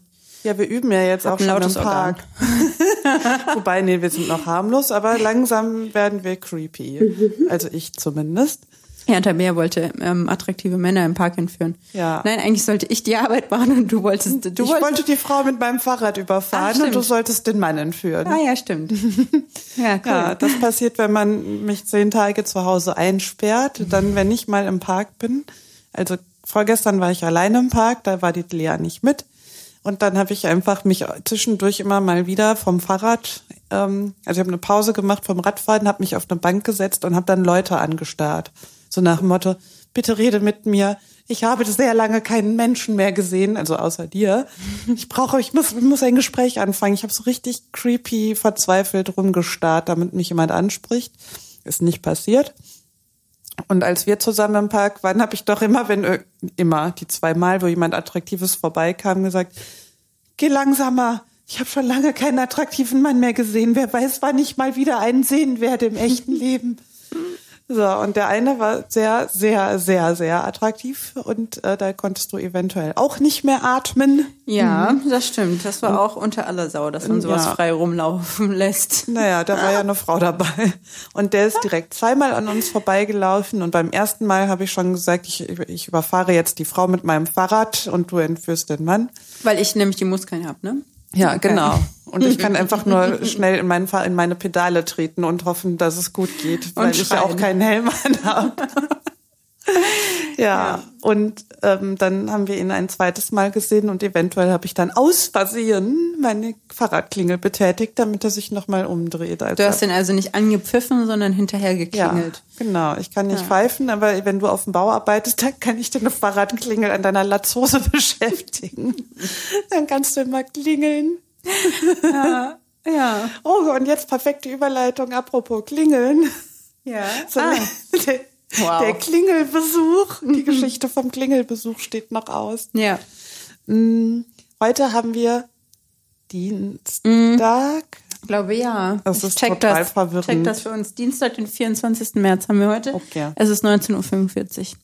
[SPEAKER 2] Ja, wir üben ja jetzt auch schon im Park. Wobei, nee, wir sind noch harmlos, aber langsam werden wir creepy. Also ich zumindest.
[SPEAKER 1] Ja, Tabea wollte ähm, attraktive Männer im Park entführen.
[SPEAKER 2] Ja.
[SPEAKER 1] Nein, eigentlich sollte ich die Arbeit machen und du wolltest. Du
[SPEAKER 2] ich wolltest wollte die Frau mit meinem Fahrrad überfahren Ach, und du solltest den Mann entführen.
[SPEAKER 1] Ah ja, stimmt.
[SPEAKER 2] ja, cool. Ja, das passiert, wenn man mich zehn Tage zu Hause einsperrt. Dann, wenn ich mal im Park bin. Also vorgestern war ich alleine im Park, da war die Lea nicht mit. Und dann habe ich einfach mich zwischendurch immer mal wieder vom Fahrrad, ähm, also ich habe eine Pause gemacht vom Radfahren, habe mich auf eine Bank gesetzt und habe dann Leute angestarrt. So nach dem Motto, bitte rede mit mir. Ich habe sehr lange keinen Menschen mehr gesehen, also außer dir. Ich brauche, ich muss, ich muss ein Gespräch anfangen. Ich habe so richtig creepy, verzweifelt rumgestarrt, damit mich jemand anspricht. Ist nicht passiert. Und als wir zusammen im Park waren, habe ich doch immer, wenn immer die zwei Mal, wo jemand Attraktives vorbeikam, gesagt: Geh langsamer. Ich habe schon lange keinen attraktiven Mann mehr gesehen. Wer weiß, wann ich mal wieder einen sehen werde im echten Leben. So, und der eine war sehr, sehr, sehr, sehr attraktiv und äh, da konntest du eventuell auch nicht mehr atmen.
[SPEAKER 1] Ja, mhm. das stimmt. Das war und, auch unter aller Sau, dass man sowas ja. frei rumlaufen lässt.
[SPEAKER 2] Naja, da war ja eine Frau dabei. Und der ist direkt zweimal an uns vorbeigelaufen und beim ersten Mal habe ich schon gesagt, ich, ich überfahre jetzt die Frau mit meinem Fahrrad und du entführst den Mann.
[SPEAKER 1] Weil ich nämlich die Muskeln hab, ne?
[SPEAKER 2] Ja, okay. genau. Und ich kann einfach nur schnell in, meinen, in meine Pedale treten und hoffen, dass es gut geht, weil ich ja auch keinen Helm habe. ja, ja, und ähm, dann haben wir ihn ein zweites Mal gesehen und eventuell habe ich dann aus Versehen meine Fahrradklingel betätigt, damit er sich nochmal umdreht.
[SPEAKER 1] Also du hast ihn also nicht angepfiffen, sondern hinterher geklingelt.
[SPEAKER 2] Ja, genau. Ich kann nicht ja. pfeifen, aber wenn du auf dem Bau arbeitest, dann kann ich deine Fahrradklingel an deiner Latzhose beschäftigen. dann kannst du immer klingeln.
[SPEAKER 1] ja, ja.
[SPEAKER 2] Oh, und jetzt perfekte Überleitung, apropos klingeln.
[SPEAKER 1] Ja.
[SPEAKER 2] So, ah. Der, wow. der Klingelbesuch, die Geschichte vom Klingelbesuch steht noch aus.
[SPEAKER 1] Ja.
[SPEAKER 2] Mm, heute haben wir Dienstag.
[SPEAKER 1] Ich glaube ja.
[SPEAKER 2] Das ist check total
[SPEAKER 1] das,
[SPEAKER 2] verwirrend.
[SPEAKER 1] Check das für uns. Dienstag, den 24. März haben wir heute.
[SPEAKER 2] Okay.
[SPEAKER 1] Es ist 19.45 Uhr.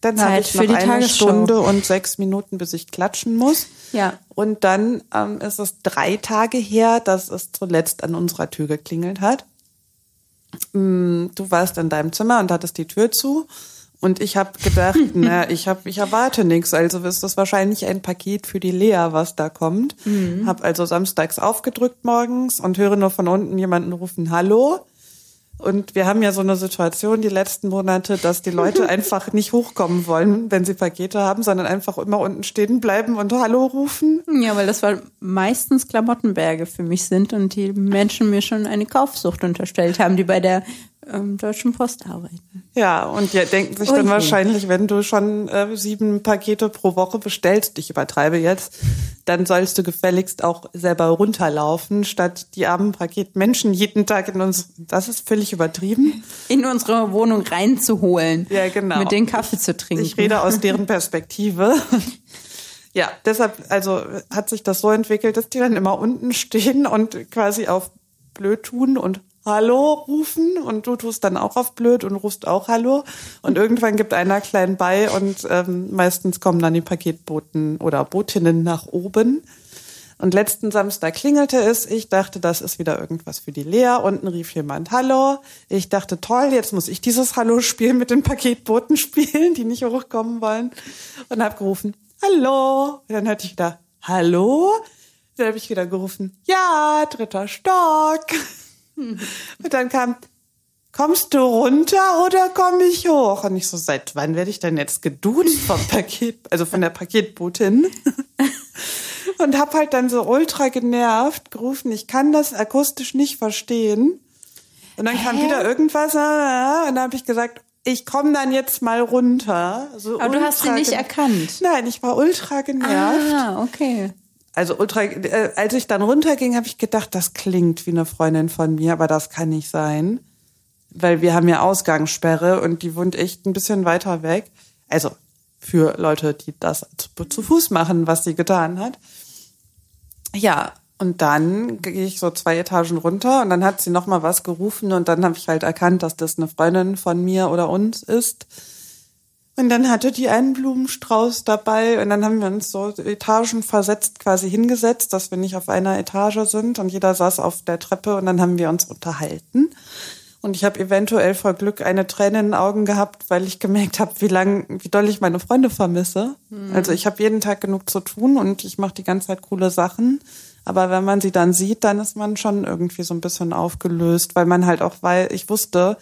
[SPEAKER 2] Dann habe ich noch eine Tagesshow. Stunde und sechs Minuten, bis ich klatschen muss.
[SPEAKER 1] Ja.
[SPEAKER 2] Und dann ähm, ist es drei Tage her, dass es zuletzt an unserer Tür geklingelt hat. Mm, du warst in deinem Zimmer und hattest die Tür zu. Und ich habe gedacht, na, ich hab, ich erwarte nichts. Also ist das wahrscheinlich ein Paket für die Lea, was da kommt. Mhm. Hab also samstags aufgedrückt morgens und höre nur von unten jemanden rufen Hallo. Und wir haben ja so eine Situation die letzten Monate, dass die Leute einfach nicht hochkommen wollen, wenn sie Pakete haben, sondern einfach immer unten stehen bleiben und Hallo rufen.
[SPEAKER 1] Ja, weil das war meistens Klamottenberge für mich sind und die Menschen mir schon eine Kaufsucht unterstellt haben, die bei der ähm, Deutschen Post arbeiten.
[SPEAKER 2] Ja, und die denken sich dann wahrscheinlich, wenn du schon äh, sieben Pakete pro Woche bestellst, ich übertreibe jetzt, dann sollst du gefälligst auch selber runterlaufen, statt die armen Paketmenschen jeden Tag in uns, das ist völlig übertrieben.
[SPEAKER 1] In unsere Wohnung reinzuholen.
[SPEAKER 2] Ja, genau.
[SPEAKER 1] Mit den Kaffee zu trinken.
[SPEAKER 2] Ich rede aus deren Perspektive. Ja, deshalb, also hat sich das so entwickelt, dass die dann immer unten stehen und quasi auf blöd tun und Hallo rufen und du tust dann auch auf blöd und rufst auch Hallo und irgendwann gibt einer klein bei und ähm, meistens kommen dann die Paketboten oder Botinnen nach oben. Und letzten Samstag klingelte es. Ich dachte, das ist wieder irgendwas für die Lea. Unten rief jemand Hallo. Ich dachte, toll, jetzt muss ich dieses Hallo-Spiel mit den Paketboten spielen, die nicht hochkommen wollen. Und habe gerufen, Hallo. Und dann hörte ich wieder Hallo. Dann habe ich wieder gerufen, ja, dritter Stock. Und dann kam, kommst du runter oder komme ich hoch? Und ich so, seit wann werde ich denn jetzt geduzt vom Paket, also von der Paketbotin? Und hab halt dann so ultra genervt gerufen, ich kann das akustisch nicht verstehen. Und dann kam Hä? wieder irgendwas und dann habe ich gesagt, ich komme dann jetzt mal runter.
[SPEAKER 1] So Aber du hast sie nicht erkannt.
[SPEAKER 2] Nein, ich war ultra genervt.
[SPEAKER 1] Ah, okay.
[SPEAKER 2] Also ultra, äh, als ich dann runterging, habe ich gedacht, das klingt wie eine Freundin von mir, aber das kann nicht sein, weil wir haben ja Ausgangssperre und die wohnt echt ein bisschen weiter weg. Also für Leute, die das zu, zu Fuß machen, was sie getan hat. Ja, und dann gehe ich so zwei Etagen runter und dann hat sie noch mal was gerufen und dann habe ich halt erkannt, dass das eine Freundin von mir oder uns ist. Und dann hatte die einen Blumenstrauß dabei und dann haben wir uns so Etagen versetzt quasi hingesetzt, dass wir nicht auf einer Etage sind und jeder saß auf der Treppe und dann haben wir uns unterhalten. Und ich habe eventuell vor Glück eine Träne in den Augen gehabt, weil ich gemerkt habe, wie lang, wie doll ich meine Freunde vermisse. Mhm. Also ich habe jeden Tag genug zu tun und ich mache die ganze Zeit coole Sachen. Aber wenn man sie dann sieht, dann ist man schon irgendwie so ein bisschen aufgelöst, weil man halt auch, weil ich wusste,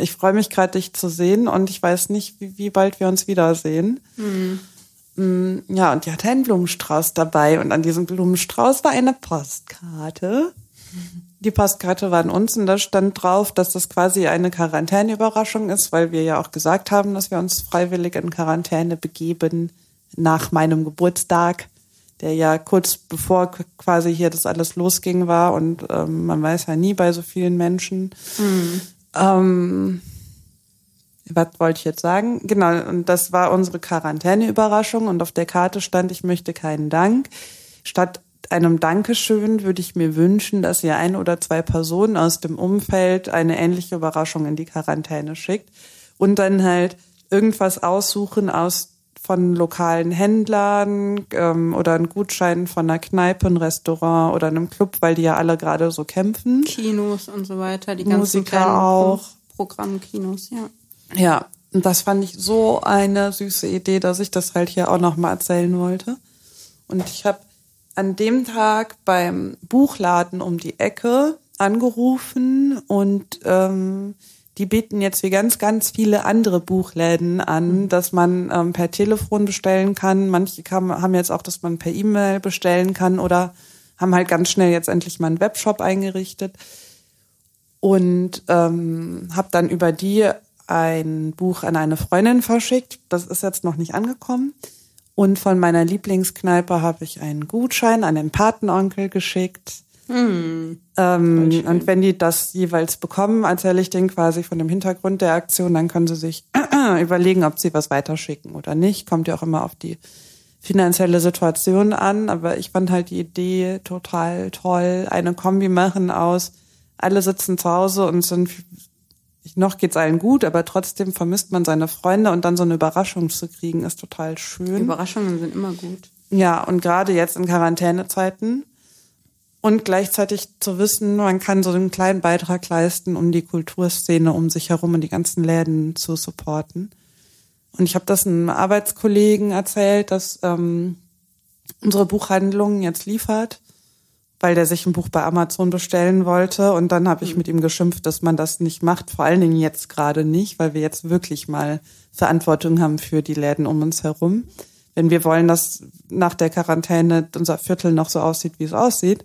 [SPEAKER 2] ich freue mich gerade, dich zu sehen und ich weiß nicht, wie, wie bald wir uns wiedersehen. Mhm. Ja, und die hatte einen Blumenstrauß dabei und an diesem Blumenstrauß war eine Postkarte. Die Postkarte war an uns und da stand drauf, dass das quasi eine Quarantäneüberraschung ist, weil wir ja auch gesagt haben, dass wir uns freiwillig in Quarantäne begeben nach meinem Geburtstag, der ja kurz bevor quasi hier das alles losging war und ähm, man weiß ja nie bei so vielen Menschen. Mhm. Ähm, was wollte ich jetzt sagen? Genau, und das war unsere Quarantäneüberraschung und auf der Karte stand, ich möchte keinen Dank. Statt einem Dankeschön würde ich mir wünschen, dass ihr ein oder zwei Personen aus dem Umfeld eine ähnliche Überraschung in die Quarantäne schickt und dann halt irgendwas aussuchen aus von lokalen Händlern ähm, oder einen Gutschein von einer Kneipe, ein Restaurant oder einem Club, weil die ja alle gerade so kämpfen.
[SPEAKER 1] Kinos und so weiter, die
[SPEAKER 2] ganzen Musiker auch.
[SPEAKER 1] Pro Programmkinos, ja.
[SPEAKER 2] Ja, und das fand ich so eine süße Idee, dass ich das halt hier auch nochmal erzählen wollte. Und ich habe an dem Tag beim Buchladen um die Ecke angerufen und ähm, die bieten jetzt wie ganz, ganz viele andere Buchläden an, mhm. dass man ähm, per Telefon bestellen kann. Manche kam, haben jetzt auch, dass man per E-Mail bestellen kann oder haben halt ganz schnell jetzt endlich mal einen Webshop eingerichtet. Und ähm, habe dann über die ein Buch an eine Freundin verschickt. Das ist jetzt noch nicht angekommen. Und von meiner Lieblingskneipe habe ich einen Gutschein an den Patenonkel geschickt hm. Ähm, und wenn die das jeweils bekommen, erzähle ich denen quasi von dem Hintergrund der Aktion, dann können sie sich überlegen, ob sie was weiterschicken oder nicht. Kommt ja auch immer auf die finanzielle Situation an, aber ich fand halt die Idee total toll. Eine Kombi machen aus, alle sitzen zu Hause und sind, noch geht's allen gut, aber trotzdem vermisst man seine Freunde und dann so eine Überraschung zu kriegen, ist total schön.
[SPEAKER 1] Überraschungen sind immer gut.
[SPEAKER 2] Ja, und gerade jetzt in Quarantänezeiten und gleichzeitig zu wissen, man kann so einen kleinen Beitrag leisten, um die Kulturszene um sich herum und die ganzen Läden zu supporten. Und ich habe das einem Arbeitskollegen erzählt, dass ähm, unsere Buchhandlung jetzt liefert, weil der sich ein Buch bei Amazon bestellen wollte. Und dann habe ich mhm. mit ihm geschimpft, dass man das nicht macht, vor allen Dingen jetzt gerade nicht, weil wir jetzt wirklich mal Verantwortung haben für die Läden um uns herum. Wenn wir wollen, dass nach der Quarantäne unser Viertel noch so aussieht, wie es aussieht.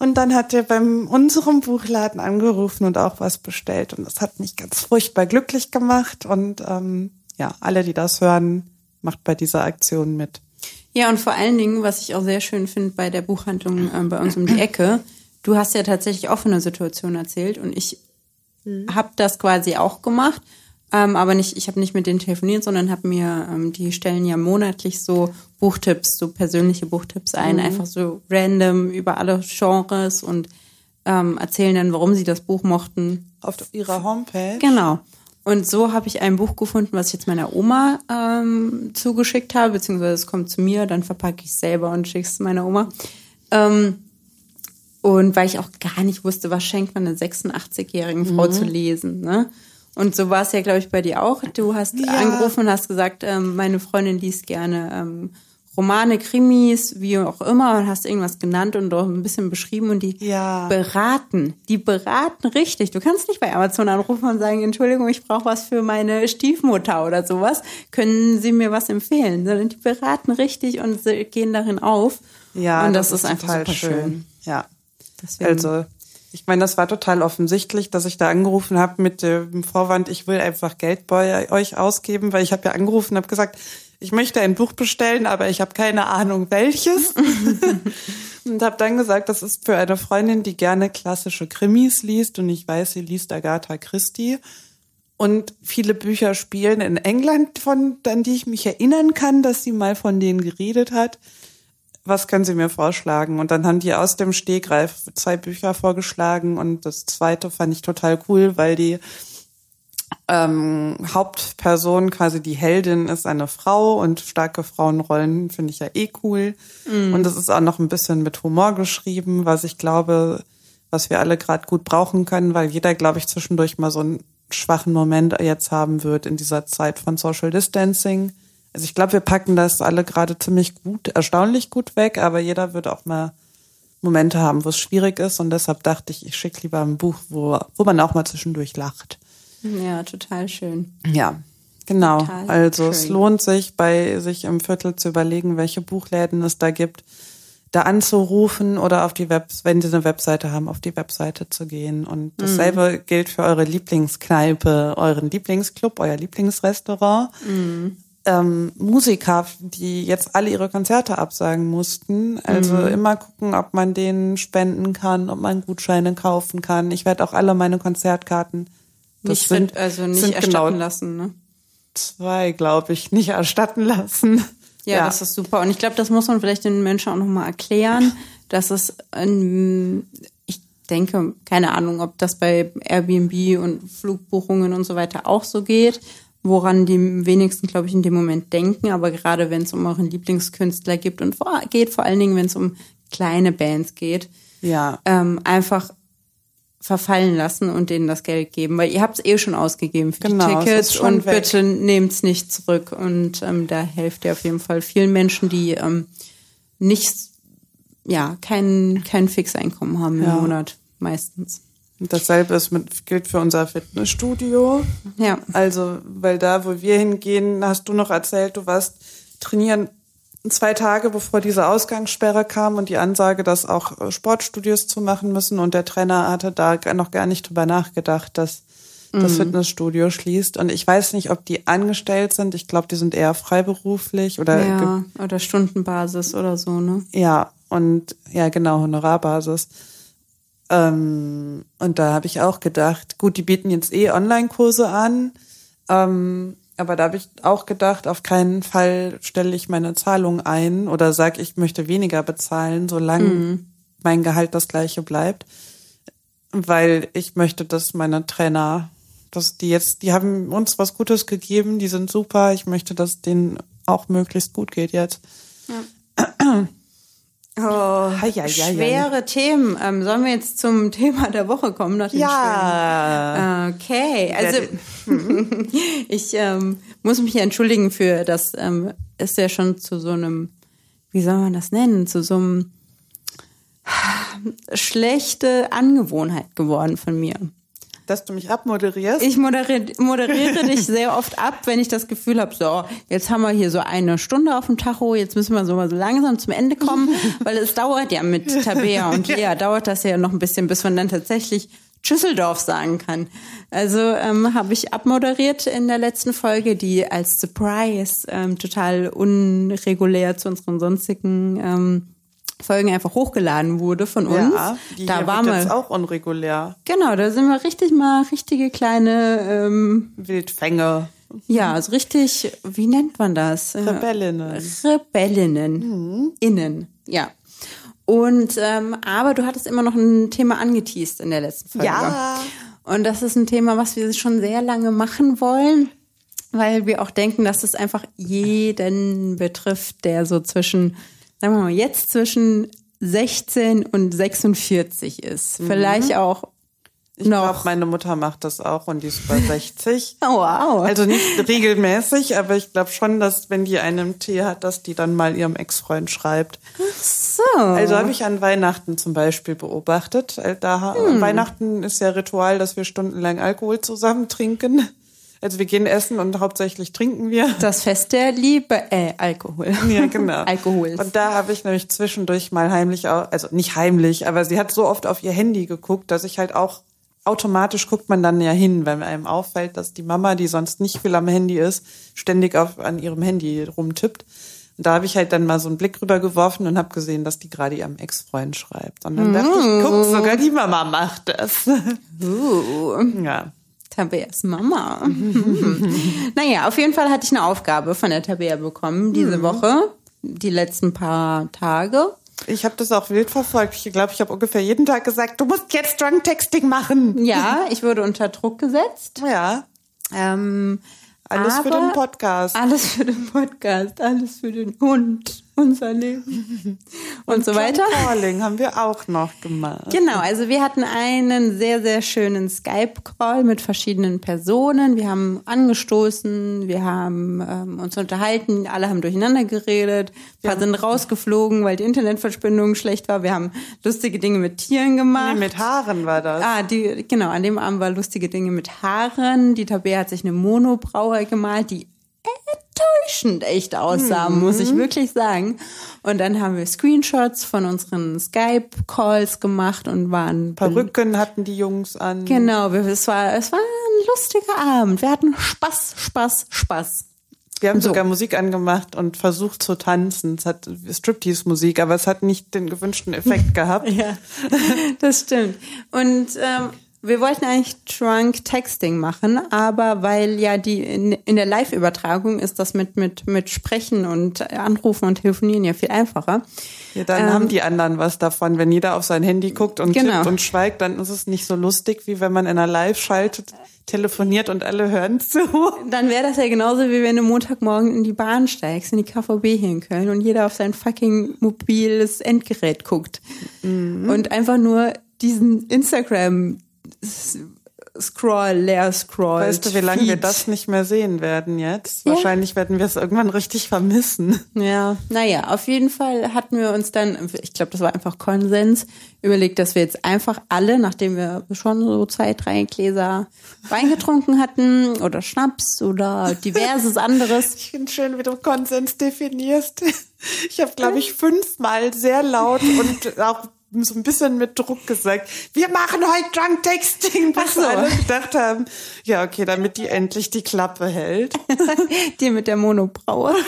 [SPEAKER 2] Und dann hat er beim unserem Buchladen angerufen und auch was bestellt. Und das hat mich ganz furchtbar glücklich gemacht. Und ähm, ja, alle, die das hören, macht bei dieser Aktion mit.
[SPEAKER 1] Ja, und vor allen Dingen, was ich auch sehr schön finde bei der Buchhandlung äh, bei uns um die Ecke, du hast ja tatsächlich auch von einer Situation erzählt und ich mhm. habe das quasi auch gemacht ähm, aber nicht, ich habe nicht mit denen telefoniert, sondern habe mir, ähm, die stellen ja monatlich so Buchtipps, so persönliche Buchtipps ein, mhm. einfach so random über alle Genres und ähm, erzählen dann, warum sie das Buch mochten.
[SPEAKER 2] Auf ihrer Homepage?
[SPEAKER 1] Genau. Und so habe ich ein Buch gefunden, was ich jetzt meiner Oma ähm, zugeschickt habe, beziehungsweise es kommt zu mir, dann verpacke ich es selber und schicke es meiner Oma. Ähm, und weil ich auch gar nicht wusste, was schenkt man einer 86-jährigen Frau mhm. zu lesen. Ne? Und so war es ja, glaube ich, bei dir auch. Du hast ja. angerufen und hast gesagt, ähm, meine Freundin liest gerne ähm, Romane, Krimis, wie auch immer, und hast irgendwas genannt und auch ein bisschen beschrieben und die ja. beraten. Die beraten richtig. Du kannst nicht bei Amazon anrufen und sagen, Entschuldigung, ich brauche was für meine Stiefmutter oder sowas. Können Sie mir was empfehlen? Sondern die beraten richtig und gehen darin auf.
[SPEAKER 2] Ja,
[SPEAKER 1] und das, das ist, ist einfach super schön. schön.
[SPEAKER 2] Ja. Deswegen. Also ich meine, das war total offensichtlich, dass ich da angerufen habe mit dem Vorwand, ich will einfach Geld bei euch ausgeben, weil ich habe ja angerufen und habe gesagt, ich möchte ein Buch bestellen, aber ich habe keine Ahnung welches. und habe dann gesagt, das ist für eine Freundin, die gerne klassische Krimis liest und ich weiß, sie liest Agatha Christie. Und viele Bücher spielen in England, von an die ich mich erinnern kann, dass sie mal von denen geredet hat was können Sie mir vorschlagen? Und dann haben die aus dem Stegreif zwei Bücher vorgeschlagen und das zweite fand ich total cool, weil die ähm, Hauptperson, quasi die Heldin, ist eine Frau und starke Frauenrollen finde ich ja eh cool. Mm. Und es ist auch noch ein bisschen mit Humor geschrieben, was ich glaube, was wir alle gerade gut brauchen können, weil jeder, glaube ich, zwischendurch mal so einen schwachen Moment jetzt haben wird in dieser Zeit von Social Distancing. Also ich glaube, wir packen das alle gerade ziemlich gut, erstaunlich gut weg, aber jeder wird auch mal Momente haben, wo es schwierig ist und deshalb dachte ich, ich schicke lieber ein Buch, wo, wo man auch mal zwischendurch lacht.
[SPEAKER 1] Ja, total schön.
[SPEAKER 2] Ja, genau. Total also schön. es lohnt sich, bei sich im Viertel zu überlegen, welche Buchläden es da gibt, da anzurufen oder auf die Web, wenn sie eine Webseite haben, auf die Webseite zu gehen. Und dasselbe mhm. gilt für eure Lieblingskneipe, euren Lieblingsclub, euer Lieblingsrestaurant. Mhm ähm, Musiker, die jetzt alle ihre Konzerte absagen mussten. Also mhm. immer gucken, ob man denen spenden kann, ob man Gutscheine kaufen kann. Ich werde auch alle meine Konzertkarten.
[SPEAKER 1] Das nicht sind, also nicht sind erstatten genau lassen, ne?
[SPEAKER 2] Zwei, glaube ich, nicht erstatten lassen.
[SPEAKER 1] Ja, ja, das ist super. Und ich glaube, das muss man vielleicht den Menschen auch nochmal erklären, dass es, ähm, ich denke, keine Ahnung, ob das bei Airbnb und Flugbuchungen und so weiter auch so geht woran die wenigsten, glaube ich, in dem Moment denken. Aber gerade wenn es um euren Lieblingskünstler gibt und vor, geht, vor allen Dingen, wenn es um kleine Bands geht,
[SPEAKER 2] ja.
[SPEAKER 1] ähm, einfach verfallen lassen und denen das Geld geben, weil ihr habt es eh schon ausgegeben für genau, die Tickets und weg. bitte nehmt's nicht zurück und ähm, da helft ihr auf jeden Fall vielen Menschen, die ähm, nicht, ja, kein, kein Fixeinkommen haben ja. im Monat meistens.
[SPEAKER 2] Und dasselbe ist mit, gilt für unser Fitnessstudio.
[SPEAKER 1] Ja.
[SPEAKER 2] Also, weil da, wo wir hingehen, hast du noch erzählt, du warst trainieren zwei Tage bevor diese Ausgangssperre kam und die Ansage, dass auch äh, Sportstudios zu machen müssen und der Trainer hatte da noch gar nicht drüber nachgedacht, dass das mhm. Fitnessstudio schließt. Und ich weiß nicht, ob die angestellt sind. Ich glaube, die sind eher freiberuflich oder
[SPEAKER 1] ja, oder Stundenbasis oder so, ne?
[SPEAKER 2] Ja, und ja, genau, Honorarbasis. Ähm, und da habe ich auch gedacht, gut, die bieten jetzt eh Online-Kurse an, ähm, aber da habe ich auch gedacht, auf keinen Fall stelle ich meine Zahlung ein oder sage, ich möchte weniger bezahlen, solange mhm. mein Gehalt das gleiche bleibt, weil ich möchte, dass meine Trainer, dass die jetzt, die haben uns was Gutes gegeben, die sind super, ich möchte, dass denen auch möglichst gut geht jetzt.
[SPEAKER 1] Ja. Oh, hei, hei, schwere hei. Themen. Ähm, sollen wir jetzt zum Thema der Woche kommen? Nach
[SPEAKER 2] den ja.
[SPEAKER 1] Okay, also ich ähm, muss mich entschuldigen für das. Ähm, ist ja schon zu so einem, wie soll man das nennen, zu so einem schlechte Angewohnheit geworden von mir.
[SPEAKER 2] Dass du mich abmoderierst?
[SPEAKER 1] Ich moderiere, moderiere dich sehr oft ab, wenn ich das Gefühl habe, so, jetzt haben wir hier so eine Stunde auf dem Tacho, jetzt müssen wir so mal so langsam zum Ende kommen, weil es dauert ja mit Tabea und Lea, dauert das ja noch ein bisschen, bis man dann tatsächlich Schüsseldorf sagen kann. Also ähm, habe ich abmoderiert in der letzten Folge, die als Surprise ähm, total unregulär zu unseren sonstigen ähm, Folgen einfach hochgeladen wurde von uns.
[SPEAKER 2] Ja, die da war mal jetzt auch unregulär.
[SPEAKER 1] Genau, da sind wir richtig mal richtige kleine ähm,
[SPEAKER 2] Wildfänge.
[SPEAKER 1] Ja, also richtig, wie nennt man das?
[SPEAKER 2] Rebellinnen.
[SPEAKER 1] Rebellinnen. Mhm. Innen, ja. Und ähm, aber du hattest immer noch ein Thema angeteased in der letzten Folge.
[SPEAKER 2] Ja.
[SPEAKER 1] Und das ist ein Thema, was wir schon sehr lange machen wollen, weil wir auch denken, dass es einfach jeden betrifft, der so zwischen sagen wir mal, jetzt zwischen 16 und 46 ist. Mhm. Vielleicht auch
[SPEAKER 2] ich glaube, meine Mutter macht das auch und die ist bei 60.
[SPEAKER 1] oh, wow.
[SPEAKER 2] Also nicht regelmäßig, aber ich glaube schon, dass wenn die einen Tee hat, dass die dann mal ihrem Ex-Freund schreibt.
[SPEAKER 1] Ach so.
[SPEAKER 2] Also habe ich an Weihnachten zum Beispiel beobachtet. Äh, da hm. Weihnachten ist ja Ritual, dass wir stundenlang Alkohol zusammen trinken. Also wir gehen essen und hauptsächlich trinken wir.
[SPEAKER 1] Das Fest der Liebe, äh, Alkohol.
[SPEAKER 2] Ja, genau.
[SPEAKER 1] Alkohol.
[SPEAKER 2] Und da habe ich nämlich zwischendurch mal heimlich, auch, also nicht heimlich, aber sie hat so oft auf ihr Handy geguckt, dass ich halt auch automatisch guckt man dann ja hin, wenn einem auffällt, dass die Mama, die sonst nicht viel am Handy ist, ständig auf, an ihrem Handy rumtippt. Und da habe ich halt dann mal so einen Blick rüber geworfen und habe gesehen, dass die gerade ihrem Ex-Freund schreibt. Und dann dachte ich, guck, sogar die Mama macht das.
[SPEAKER 1] Uh. Ja. Tabeas Mama. naja, auf jeden Fall hatte ich eine Aufgabe von der Tabea bekommen diese mhm. Woche, die letzten paar Tage.
[SPEAKER 2] Ich habe das auch wild verfolgt. Ich glaube, ich habe ungefähr jeden Tag gesagt, du musst jetzt Drunk Texting machen.
[SPEAKER 1] Ja, ich wurde unter Druck gesetzt.
[SPEAKER 2] Ja.
[SPEAKER 1] Ähm,
[SPEAKER 2] alles für den Podcast.
[SPEAKER 1] Alles für den Podcast, alles für den Hund unser Leben und, und so weiter.
[SPEAKER 2] Calling haben wir auch noch gemacht.
[SPEAKER 1] Genau, also wir hatten einen sehr, sehr schönen Skype-Call mit verschiedenen Personen. Wir haben angestoßen, wir haben ähm, uns unterhalten, alle haben durcheinander geredet, ein paar sind rausgeflogen, weil die Internetverbindung schlecht war. Wir haben lustige Dinge mit Tieren gemacht.
[SPEAKER 2] Nee, mit Haaren war das.
[SPEAKER 1] Ah, die, genau, an dem Abend war lustige Dinge mit Haaren. Die Tabea hat sich eine Monobraue gemalt, die enttäuschend echt aussahen, mhm. muss ich wirklich sagen. Und dann haben wir Screenshots von unseren Skype-Calls gemacht und waren.
[SPEAKER 2] Perücken hatten die Jungs an.
[SPEAKER 1] Genau, es war, es war ein lustiger Abend. Wir hatten Spaß, Spaß, Spaß.
[SPEAKER 2] Wir haben so. sogar Musik angemacht und versucht zu tanzen. Es hat Striptease-Musik, aber es hat nicht den gewünschten Effekt gehabt.
[SPEAKER 1] ja, das stimmt. Und ähm, wir wollten eigentlich Drunk Texting machen, aber weil ja die in, in der Live-Übertragung ist das mit, mit, mit Sprechen und Anrufen und Telefonieren ja viel einfacher.
[SPEAKER 2] Ja, dann ähm, haben die anderen was davon. Wenn jeder auf sein Handy guckt und genau. tippt und schweigt, dann ist es nicht so lustig, wie wenn man in einer Live-Schalte telefoniert und alle hören zu.
[SPEAKER 1] Dann wäre das ja genauso, wie wenn du Montagmorgen in die Bahn steigst, in die KVB hier in Köln und jeder auf sein fucking mobiles Endgerät guckt. Mhm. Und einfach nur diesen Instagram Scroll, leer Scroll.
[SPEAKER 2] Weißt du, wie lange wir das nicht mehr sehen werden jetzt? Ja. Wahrscheinlich werden wir es irgendwann richtig vermissen.
[SPEAKER 1] Ja, naja, auf jeden Fall hatten wir uns dann, ich glaube, das war einfach Konsens, überlegt, dass wir jetzt einfach alle, nachdem wir schon so zwei, drei Gläser Wein getrunken hatten oder Schnaps oder diverses anderes.
[SPEAKER 2] Ich finde schön, wie du Konsens definierst. Ich habe, glaube ich, fünfmal sehr laut und auch so ein bisschen mit Druck gesagt, wir machen heute Drunk Texting, was so. alle gedacht haben, ja, okay, damit die endlich die Klappe hält.
[SPEAKER 1] die mit der Monobraue.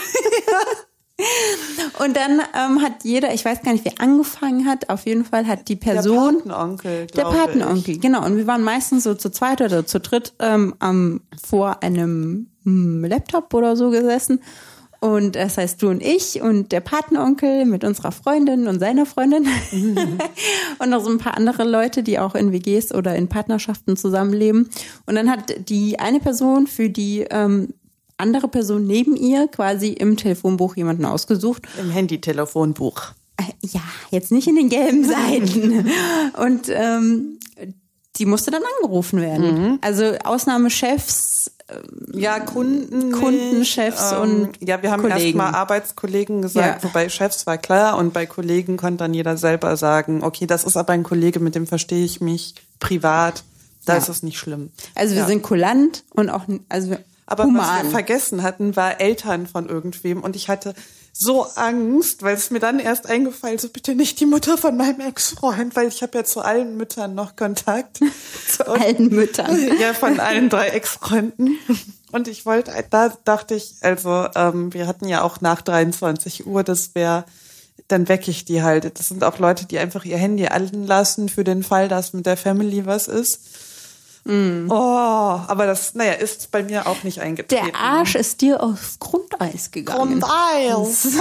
[SPEAKER 1] Und dann ähm, hat jeder, ich weiß gar nicht, wer angefangen hat, auf jeden Fall hat die Person.
[SPEAKER 2] Der Patenonkel.
[SPEAKER 1] Der Patenonkel, genau. Und wir waren meistens so zu zweit oder zu dritt ähm, am, vor einem hm, Laptop oder so gesessen und das heißt du und ich und der Patenonkel mit unserer Freundin und seiner Freundin. Mhm. und noch so ein paar andere Leute, die auch in WGs oder in Partnerschaften zusammenleben. Und dann hat die eine Person für die ähm, andere Person neben ihr quasi im Telefonbuch jemanden ausgesucht.
[SPEAKER 2] Im Handy-Telefonbuch.
[SPEAKER 1] Äh, ja, jetzt nicht in den gelben Seiten. und ähm, die musste dann angerufen werden. Mhm. Also Ausnahmechefs
[SPEAKER 2] ja, Kunden,
[SPEAKER 1] Kundenchefs ähm, und
[SPEAKER 2] ja, wir haben erstmal Arbeitskollegen gesagt, ja. wobei Chefs war klar und bei Kollegen konnte dann jeder selber sagen, okay, das ist aber ein Kollege, mit dem verstehe ich mich privat Da
[SPEAKER 1] Ja.
[SPEAKER 2] ist es nicht schlimm.
[SPEAKER 1] Also wir
[SPEAKER 2] Ja.
[SPEAKER 1] sind kulant und auch also
[SPEAKER 2] Aber
[SPEAKER 1] human.
[SPEAKER 2] was wir vergessen hatten, war Eltern von irgendwem. Und ich hatte so Angst, weil es mir dann erst eingefallen ist, so bitte nicht die Mutter von meinem Ex-Freund, weil ich habe ja zu allen Müttern noch Kontakt.
[SPEAKER 1] zu alten Müttern.
[SPEAKER 2] ja, von allen drei Ex-Freunden. Und ich wollte, da dachte ich, also ähm, wir hatten ja auch nach 23 Uhr, das wäre, dann wecke ich die halt. Das sind auch Leute, die einfach ihr Handy alten lassen für den Fall, dass mit der Family was ist. Oh, aber das, naja, ist bei mir auch nicht eingetreten.
[SPEAKER 1] Der Arsch ist dir aufs Grundeis gegangen.
[SPEAKER 2] Grundeis.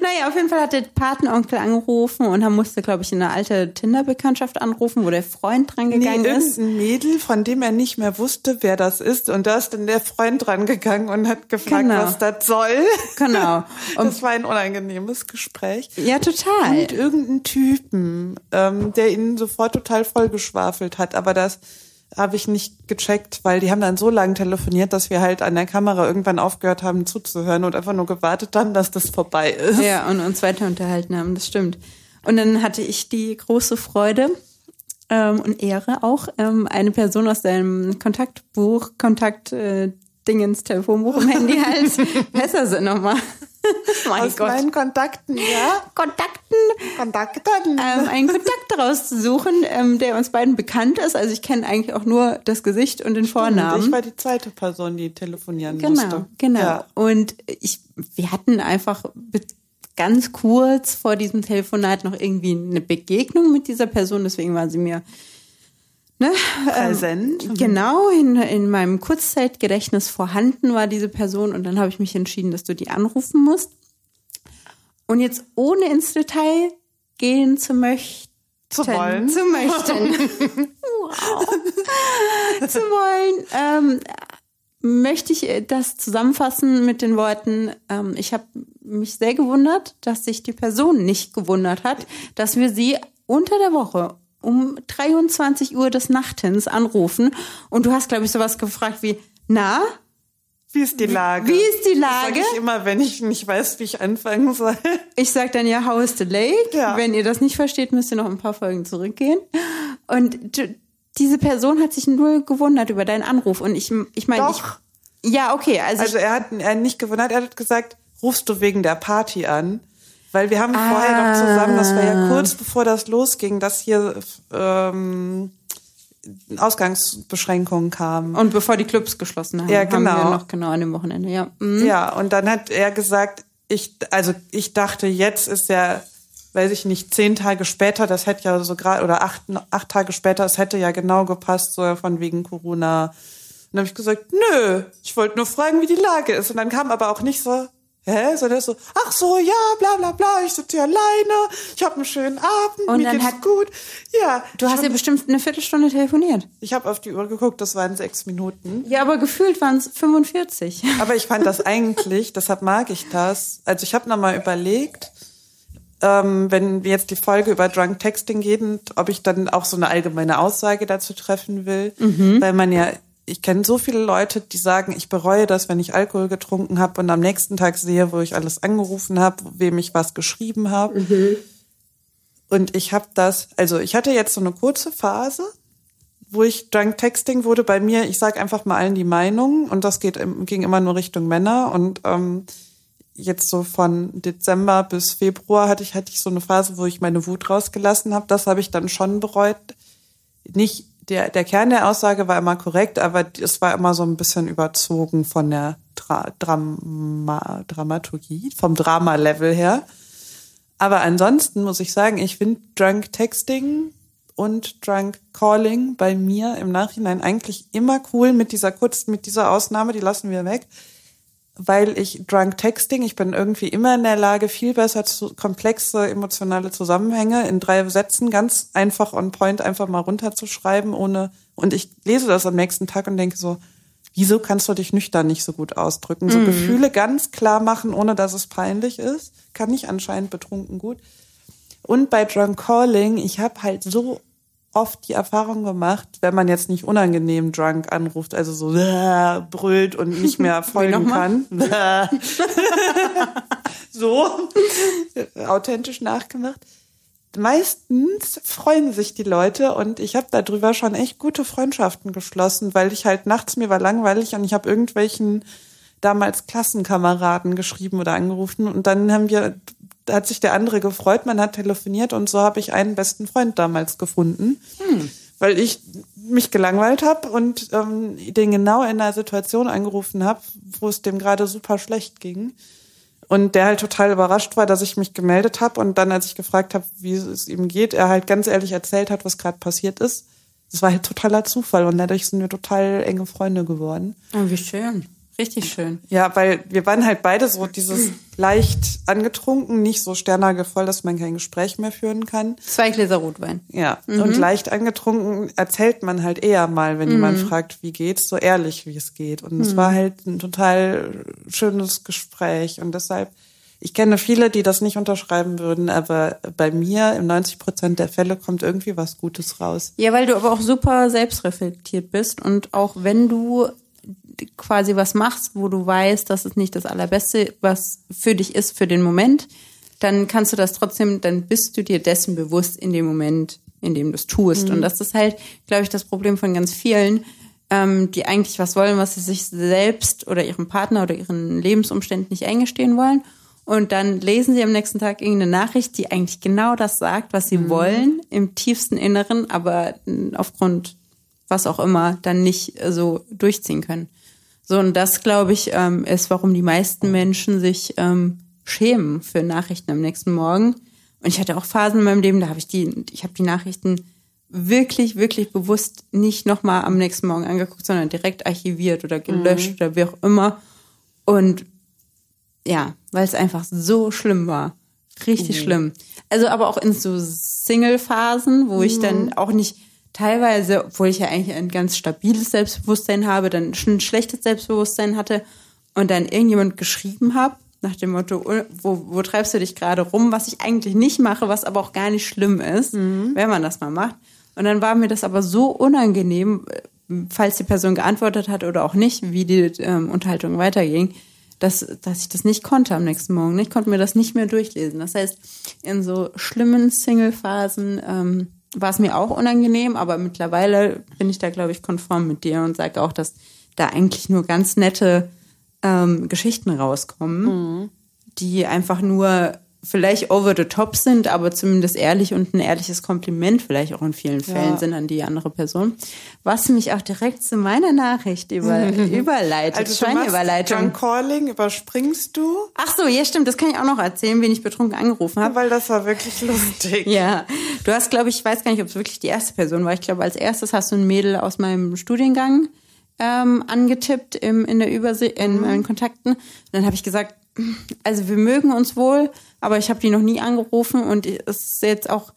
[SPEAKER 1] Naja, auf jeden Fall hat der Patenonkel angerufen und er musste, glaube ich, eine alte Tinder-Bekanntschaft anrufen, wo der Freund dran
[SPEAKER 2] Nee,
[SPEAKER 1] gegangen ist.
[SPEAKER 2] irgendein Mädel, von dem er nicht mehr wusste, wer das ist. Und da ist dann der Freund dran gegangen und hat gefragt,
[SPEAKER 1] Genau.
[SPEAKER 2] was das soll.
[SPEAKER 1] Genau. Und
[SPEAKER 2] Das war ein unangenehmes Gespräch.
[SPEAKER 1] ja, total.
[SPEAKER 2] Und irgendeinen Typen, ähm, der ihn sofort total vollgeschwafelt hat. Aber das habe ich nicht gecheckt, weil die haben dann so lange telefoniert, dass wir halt an der Kamera irgendwann aufgehört haben zuzuhören und einfach nur gewartet haben, dass das vorbei ist.
[SPEAKER 1] Ja, und uns weiter unterhalten haben, das stimmt. Und dann hatte ich die große Freude ähm, und Ehre auch, ähm, eine Person aus deinem Kontaktbuch, Kontakt äh, Dingens, Telefonbuch im Handy halt. Besser sind nochmal. mein
[SPEAKER 2] Aus
[SPEAKER 1] Gott.
[SPEAKER 2] meinen Kontakten, ja.
[SPEAKER 1] Kontakten
[SPEAKER 2] Kontakten.
[SPEAKER 1] ähm, einen Kontakt rauszusuchen, ähm, der uns beiden bekannt ist. Also ich kenne eigentlich auch nur das Gesicht und den Vornamen.
[SPEAKER 2] Ich war die zweite Person, die telefonieren
[SPEAKER 1] Genau,
[SPEAKER 2] musste.
[SPEAKER 1] genau.
[SPEAKER 2] Ja.
[SPEAKER 1] Und ich, wir hatten einfach ganz kurz vor diesem Telefonat noch irgendwie eine Begegnung mit dieser Person, deswegen war sie mir ne,
[SPEAKER 2] Präsent.
[SPEAKER 1] Ähm, genau, in, in meinem Kurzzeitgedächtnis vorhanden war diese Person und dann habe ich mich entschieden, dass du die anrufen musst. Und jetzt ohne ins Detail gehen zu möchten.
[SPEAKER 2] Zu wollen.
[SPEAKER 1] Zu möchten. wow. zu wollen. Ähm, möchte ich äh, das zusammenfassen mit den Worten, ähm, ich habe mich sehr gewundert, dass sich die Person nicht gewundert hat, dass wir sie unter der Woche um 23 Uhr des Nachtens anrufen und du hast, glaube ich, sowas gefragt wie, na,
[SPEAKER 2] Wie ist die Lage?
[SPEAKER 1] wie ist die
[SPEAKER 2] Das sag
[SPEAKER 1] Lage?
[SPEAKER 2] ich immer, wenn ich nicht weiß, wie ich anfangen soll.
[SPEAKER 1] Ich sag dann ja, how is the lake?
[SPEAKER 2] Ja.
[SPEAKER 1] Wenn ihr das nicht versteht, müsst ihr noch ein paar Folgen zurückgehen. Und du, diese Person hat sich null gewundert über deinen Anruf und ich, ich meine, ich,
[SPEAKER 2] Doch.
[SPEAKER 1] ja, okay, also,
[SPEAKER 2] Also er hat er hat nicht gewundert, er hat gesagt, rufst du wegen der Party an? Weil wir haben vorher noch zusammen, das war ja kurz bevor das losging, dass hier ähm, Ausgangsbeschränkungen kamen.
[SPEAKER 1] Und bevor die Clubs geschlossen haben,
[SPEAKER 2] Ja,
[SPEAKER 1] haben
[SPEAKER 2] genau.
[SPEAKER 1] wir noch genau an dem Wochenende, ja. Mhm.
[SPEAKER 2] Ja, und dann hat er gesagt, ich, also ich dachte, jetzt ist ja, weiß ich nicht, zehn Tage später, das hätte ja so gerade, oder acht, acht Tage später, das hätte ja genau gepasst, so von wegen Corona. Und dann habe ich gesagt, nö, ich wollte nur fragen, wie die Lage ist. Und dann kam aber auch nicht so, hä, sondern so, ach so, ja, bla bla bla, ich sitze hier alleine, ich habe einen schönen Abend,
[SPEAKER 1] Und
[SPEAKER 2] mir
[SPEAKER 1] dann
[SPEAKER 2] geht's
[SPEAKER 1] hat-
[SPEAKER 2] gut. Ja,
[SPEAKER 1] Du hast ja bestimmt eine Viertelstunde telefoniert.
[SPEAKER 2] ich habe auf die Uhr geguckt, das waren sechs Minuten.
[SPEAKER 1] Ja, aber gefühlt waren es 45.
[SPEAKER 2] Aber ich fand das eigentlich, deshalb mag ich das. Also ich habe nochmal überlegt, ähm, wenn wir jetzt die Folge über Drunk Texting gehen, ob ich dann auch so eine allgemeine Aussage dazu treffen will. Weil man ja, ich kenne so viele Leute, die sagen, ich bereue das, wenn ich Alkohol getrunken habe und am nächsten Tag sehe, wo ich alles angerufen habe, wem ich was geschrieben habe. Und ich habe das, also ich hatte jetzt so eine kurze Phase, wo ich Drunk Texting wurde bei mir, ich sage einfach mal allen die Meinung und das geht ging immer nur Richtung Männer und ähm, jetzt so von Dezember bis Februar hatte ich hatte ich so eine Phase, wo ich meine Wut rausgelassen habe. Das habe ich dann schon bereut. Nicht der der Kern der Aussage war immer korrekt, aber es war immer so ein bisschen überzogen von der Dra Drama Dramaturgie, vom Drama-Level her. Aber ansonsten muss ich sagen, ich finde Drunk Texting und Drunk Calling bei mir im Nachhinein eigentlich immer cool mit dieser kurz, mit dieser Ausnahme, die lassen wir weg. Weil ich Drunk Texting, ich bin irgendwie immer in der Lage, viel besser zu komplexe emotionale Zusammenhänge in drei Sätzen ganz einfach on point einfach mal runterzuschreiben, ohne, und ich lese das am nächsten Tag und denke so, wieso kannst du dich nüchtern nicht so gut ausdrücken? So Gefühle ganz klar machen, ohne dass es peinlich ist, kann ich anscheinend betrunken gut. Und bei Drunk Calling, ich habe halt so oft die Erfahrung gemacht, wenn man jetzt nicht unangenehm drunk anruft, also so äh, brüllt und nicht mehr folgen kann. so authentisch nachgemacht. meistens freuen sich die Leute und ich habe darüber schon echt gute Freundschaften geschlossen, weil ich halt nachts mir war langweilig und ich habe irgendwelchen damals Klassenkameraden geschrieben oder angerufen und dann haben wir hat sich der andere gefreut, man hat telefoniert und so habe ich einen besten Freund damals gefunden, hm. weil ich mich gelangweilt habe und ähm, den genau in einer Situation angerufen habe, wo es dem gerade super schlecht ging und der halt total überrascht war, dass ich mich gemeldet habe und dann, als ich gefragt habe, wie es ihm geht, er halt ganz ehrlich erzählt hat, was gerade passiert ist. Das war halt totaler Zufall und dadurch sind wir total enge Freunde geworden.
[SPEAKER 1] Oh, wie schön. Richtig schön.
[SPEAKER 2] Ja, weil wir waren halt beide so dieses leicht angetrunken, nicht so sternagevoll, dass man kein Gespräch mehr führen kann.
[SPEAKER 1] Zwei Gläser Rotwein.
[SPEAKER 2] Ja, mhm. und leicht angetrunken erzählt man halt eher mal, wenn mhm. jemand fragt, wie geht's, so ehrlich, wie es geht. Und mhm. es war halt ein total schönes Gespräch und deshalb ich kenne viele, die das nicht unterschreiben würden, aber bei mir in 90 Prozent der Fälle kommt irgendwie was Gutes raus.
[SPEAKER 1] Ja, weil du aber auch super selbstreflektiert bist und auch wenn du quasi was machst, wo du weißt, dass es nicht das Allerbeste, was für dich ist für den Moment, dann kannst du das trotzdem, dann bist du dir dessen bewusst in dem Moment, in dem du es tust. Mhm. Und das ist halt, glaube ich, das Problem von ganz vielen, ähm, die eigentlich was wollen, was sie sich selbst oder ihrem Partner oder ihren Lebensumständen nicht eingestehen wollen. Und dann lesen sie am nächsten Tag irgendeine Nachricht, die eigentlich genau das sagt, was sie mhm. wollen, im tiefsten Inneren, aber aufgrund was auch immer dann nicht so durchziehen können. So, und das, glaube ich, ähm, ist, warum die meisten Menschen sich ähm, schämen für Nachrichten am nächsten Morgen. Und ich hatte auch Phasen in meinem Leben, da habe ich die, ich habe die Nachrichten wirklich, wirklich bewusst nicht nochmal am nächsten Morgen angeguckt, sondern direkt archiviert oder gelöscht mhm. oder wie auch immer. Und ja, weil es einfach so schlimm war. Richtig mhm. schlimm. Also aber auch in so Single-Phasen, wo mhm. ich dann mhm. auch nicht teilweise, obwohl ich ja eigentlich ein ganz stabiles Selbstbewusstsein habe, dann schon ein schlechtes Selbstbewusstsein hatte und dann irgendjemand geschrieben habe, nach dem Motto, oh, wo, wo treibst du dich gerade rum, was ich eigentlich nicht mache, was aber auch gar nicht schlimm ist, mhm. wenn man das mal macht. Und dann war mir das aber so unangenehm, falls die Person geantwortet hat oder auch nicht, wie die ähm, Unterhaltung weiterging, dass, dass ich das nicht konnte am nächsten Morgen. Ich konnte mir das nicht mehr durchlesen. Das heißt, in so schlimmen Single-Phasen ähm, war es mir auch unangenehm, aber mittlerweile bin ich da, glaube ich, konform mit dir und sage auch, dass da eigentlich nur ganz nette ähm, Geschichten rauskommen, mhm. die einfach nur vielleicht over the top sind, aber zumindest ehrlich und ein ehrliches Kompliment vielleicht auch in vielen Fällen ja. sind an die andere Person. Was mich auch direkt zu meiner Nachricht über, überleitet.
[SPEAKER 2] Also Scheinüberleitung. John Calling überspringst du?
[SPEAKER 1] Ach so, ja stimmt, das kann ich auch noch erzählen, wen ich betrunken angerufen habe.
[SPEAKER 2] Weil das war wirklich lustig.
[SPEAKER 1] ja, du hast, glaube ich, ich weiß gar nicht, ob es wirklich die erste Person war. Ich glaube, als erstes hast du ein Mädel aus meinem Studiengang ähm, angetippt im, in der Übersicht, in mhm. meinen Kontakten. Und dann habe ich gesagt, also wir mögen uns wohl, aber ich habe die noch nie angerufen und es ist jetzt auch,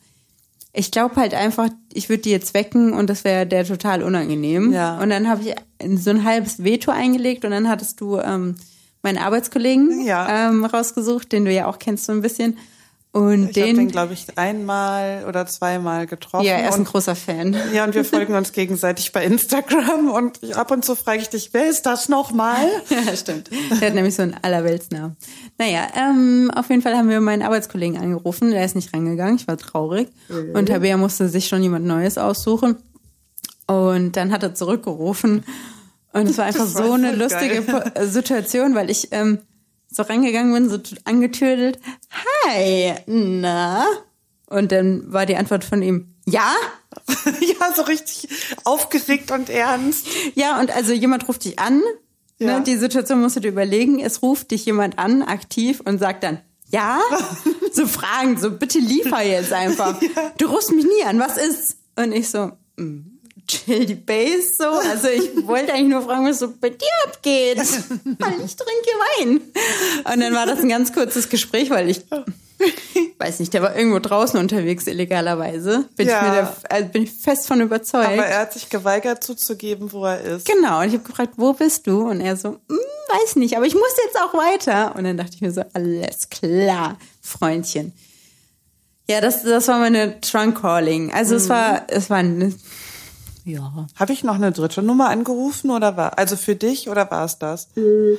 [SPEAKER 1] ich glaube halt einfach, ich würde die jetzt wecken und das wäre der total unangenehm. Ja. Und dann habe ich so ein halbes Veto eingelegt und dann hattest du ähm, meinen Arbeitskollegen ja. ähm, rausgesucht, den du ja auch kennst so ein bisschen. Und
[SPEAKER 2] ich
[SPEAKER 1] den,
[SPEAKER 2] habe den, glaube ich, einmal oder zweimal getroffen.
[SPEAKER 1] Ja, er ist ein großer Fan.
[SPEAKER 2] Ja, und wir folgen uns gegenseitig bei Instagram und ich, ab und zu frage ich dich, wer ist das nochmal?
[SPEAKER 1] ja, stimmt. Der hat nämlich so einen Allerweltsnamen. Naja, ähm, auf jeden Fall haben wir meinen Arbeitskollegen angerufen. Der ist nicht reingegangen. Ich war traurig. Mhm. Und Tabea musste sich schon jemand Neues aussuchen. Und dann hat er zurückgerufen. Und es war einfach war so eine lustige geil. Situation, weil ich ähm, so reingegangen bin, so angetüdelt. Hi, na? Und dann war die Antwort von ihm, ja?
[SPEAKER 2] ja, so richtig aufgeregt und ernst.
[SPEAKER 1] Ja, und also jemand ruft dich an. Ne? Ja. Ne, die Situation musst du dir überlegen. Es ruft dich jemand an, aktiv, und sagt dann, ja? so Fragen, so bitte liefer jetzt einfach. ja. Du rufst mich nie an, was ist? Und ich so, mm chill die Base so. Also ich wollte eigentlich nur fragen, was so bei dir abgeht. Weil ich trinke Wein. Und dann war das ein ganz kurzes Gespräch, weil ich weiß nicht, der war irgendwo draußen unterwegs illegalerweise. Bin, ja. ich, mir der, also bin ich fest von überzeugt. Aber
[SPEAKER 2] er hat sich geweigert zuzugeben, wo er ist.
[SPEAKER 1] Genau. Und ich habe gefragt, wo bist du? Und er so, hm, weiß nicht, aber ich muss jetzt auch weiter. Und dann dachte ich mir so, alles klar, Freundchen. Ja, das, das war meine Trunk Calling. Also mhm. es war, es war eine
[SPEAKER 2] ja. Habe ich noch eine dritte Nummer angerufen oder war, also für dich oder war es das? Mhm.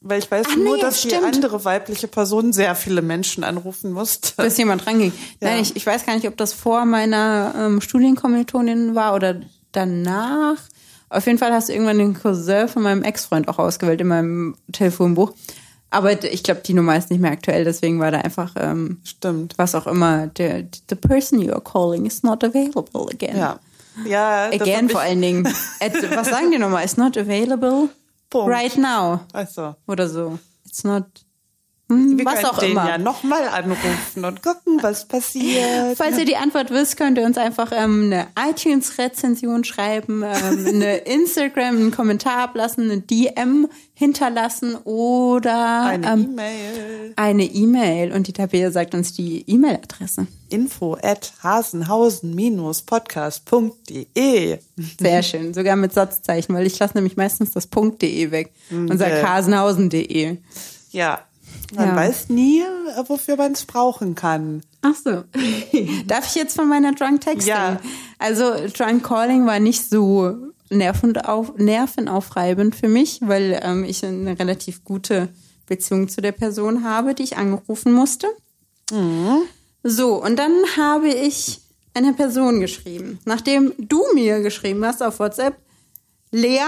[SPEAKER 2] Weil ich weiß
[SPEAKER 1] Ach,
[SPEAKER 2] nur,
[SPEAKER 1] nee,
[SPEAKER 2] dass die
[SPEAKER 1] stimmt.
[SPEAKER 2] andere weibliche Person sehr viele Menschen anrufen musste.
[SPEAKER 1] bis jemand ranging.
[SPEAKER 2] Ja.
[SPEAKER 1] Nein, ich, ich weiß gar nicht, ob das vor meiner ähm, Studienkommilitonin war oder danach. Auf jeden Fall hast du irgendwann den Cousin von meinem Ex-Freund auch ausgewählt in meinem Telefonbuch. Aber ich glaube, die Nummer ist nicht mehr aktuell, deswegen war da einfach ähm,
[SPEAKER 2] Stimmt.
[SPEAKER 1] was auch immer. Der, the person you are calling is not available again.
[SPEAKER 2] Ja. Ja,
[SPEAKER 1] Again vor allen Dingen. At, was sagen die nochmal? It's not available
[SPEAKER 2] Punkt.
[SPEAKER 1] right now.
[SPEAKER 2] Also,
[SPEAKER 1] Oder so. It's not. Hm,
[SPEAKER 2] wir
[SPEAKER 1] was auch
[SPEAKER 2] den
[SPEAKER 1] immer.
[SPEAKER 2] ja nochmal anrufen und gucken, was passiert.
[SPEAKER 1] Falls ihr die Antwort wisst, könnt ihr uns einfach ähm, eine iTunes-Rezension schreiben, ähm, eine Instagram, einen Kommentar ablassen, eine DM hinterlassen oder
[SPEAKER 2] Eine
[SPEAKER 1] ähm,
[SPEAKER 2] E-Mail.
[SPEAKER 1] eine E-Mail. Und die Tabea sagt uns die E-Mail-Adresse.
[SPEAKER 2] Info at hasenhausen-podcast.de.
[SPEAKER 1] Sehr schön, sogar mit Satzzeichen, weil ich lasse nämlich meistens das .de weg und sage
[SPEAKER 2] Okay.
[SPEAKER 1] hasenhausen.de.
[SPEAKER 2] Ja. Man
[SPEAKER 1] Ja.
[SPEAKER 2] weiß nie, wofür man es brauchen kann.
[SPEAKER 1] Ach so. Darf ich jetzt von meiner Drunk Texting?
[SPEAKER 2] Ja.
[SPEAKER 1] Also Drunk Calling war nicht so nervenauf, nervenaufreibend für mich, weil ähm, ich eine relativ gute Beziehung zu der Person habe, die ich angerufen musste. So, und dann habe ich einer Person geschrieben, nachdem du mir geschrieben hast auf WhatsApp, Lea,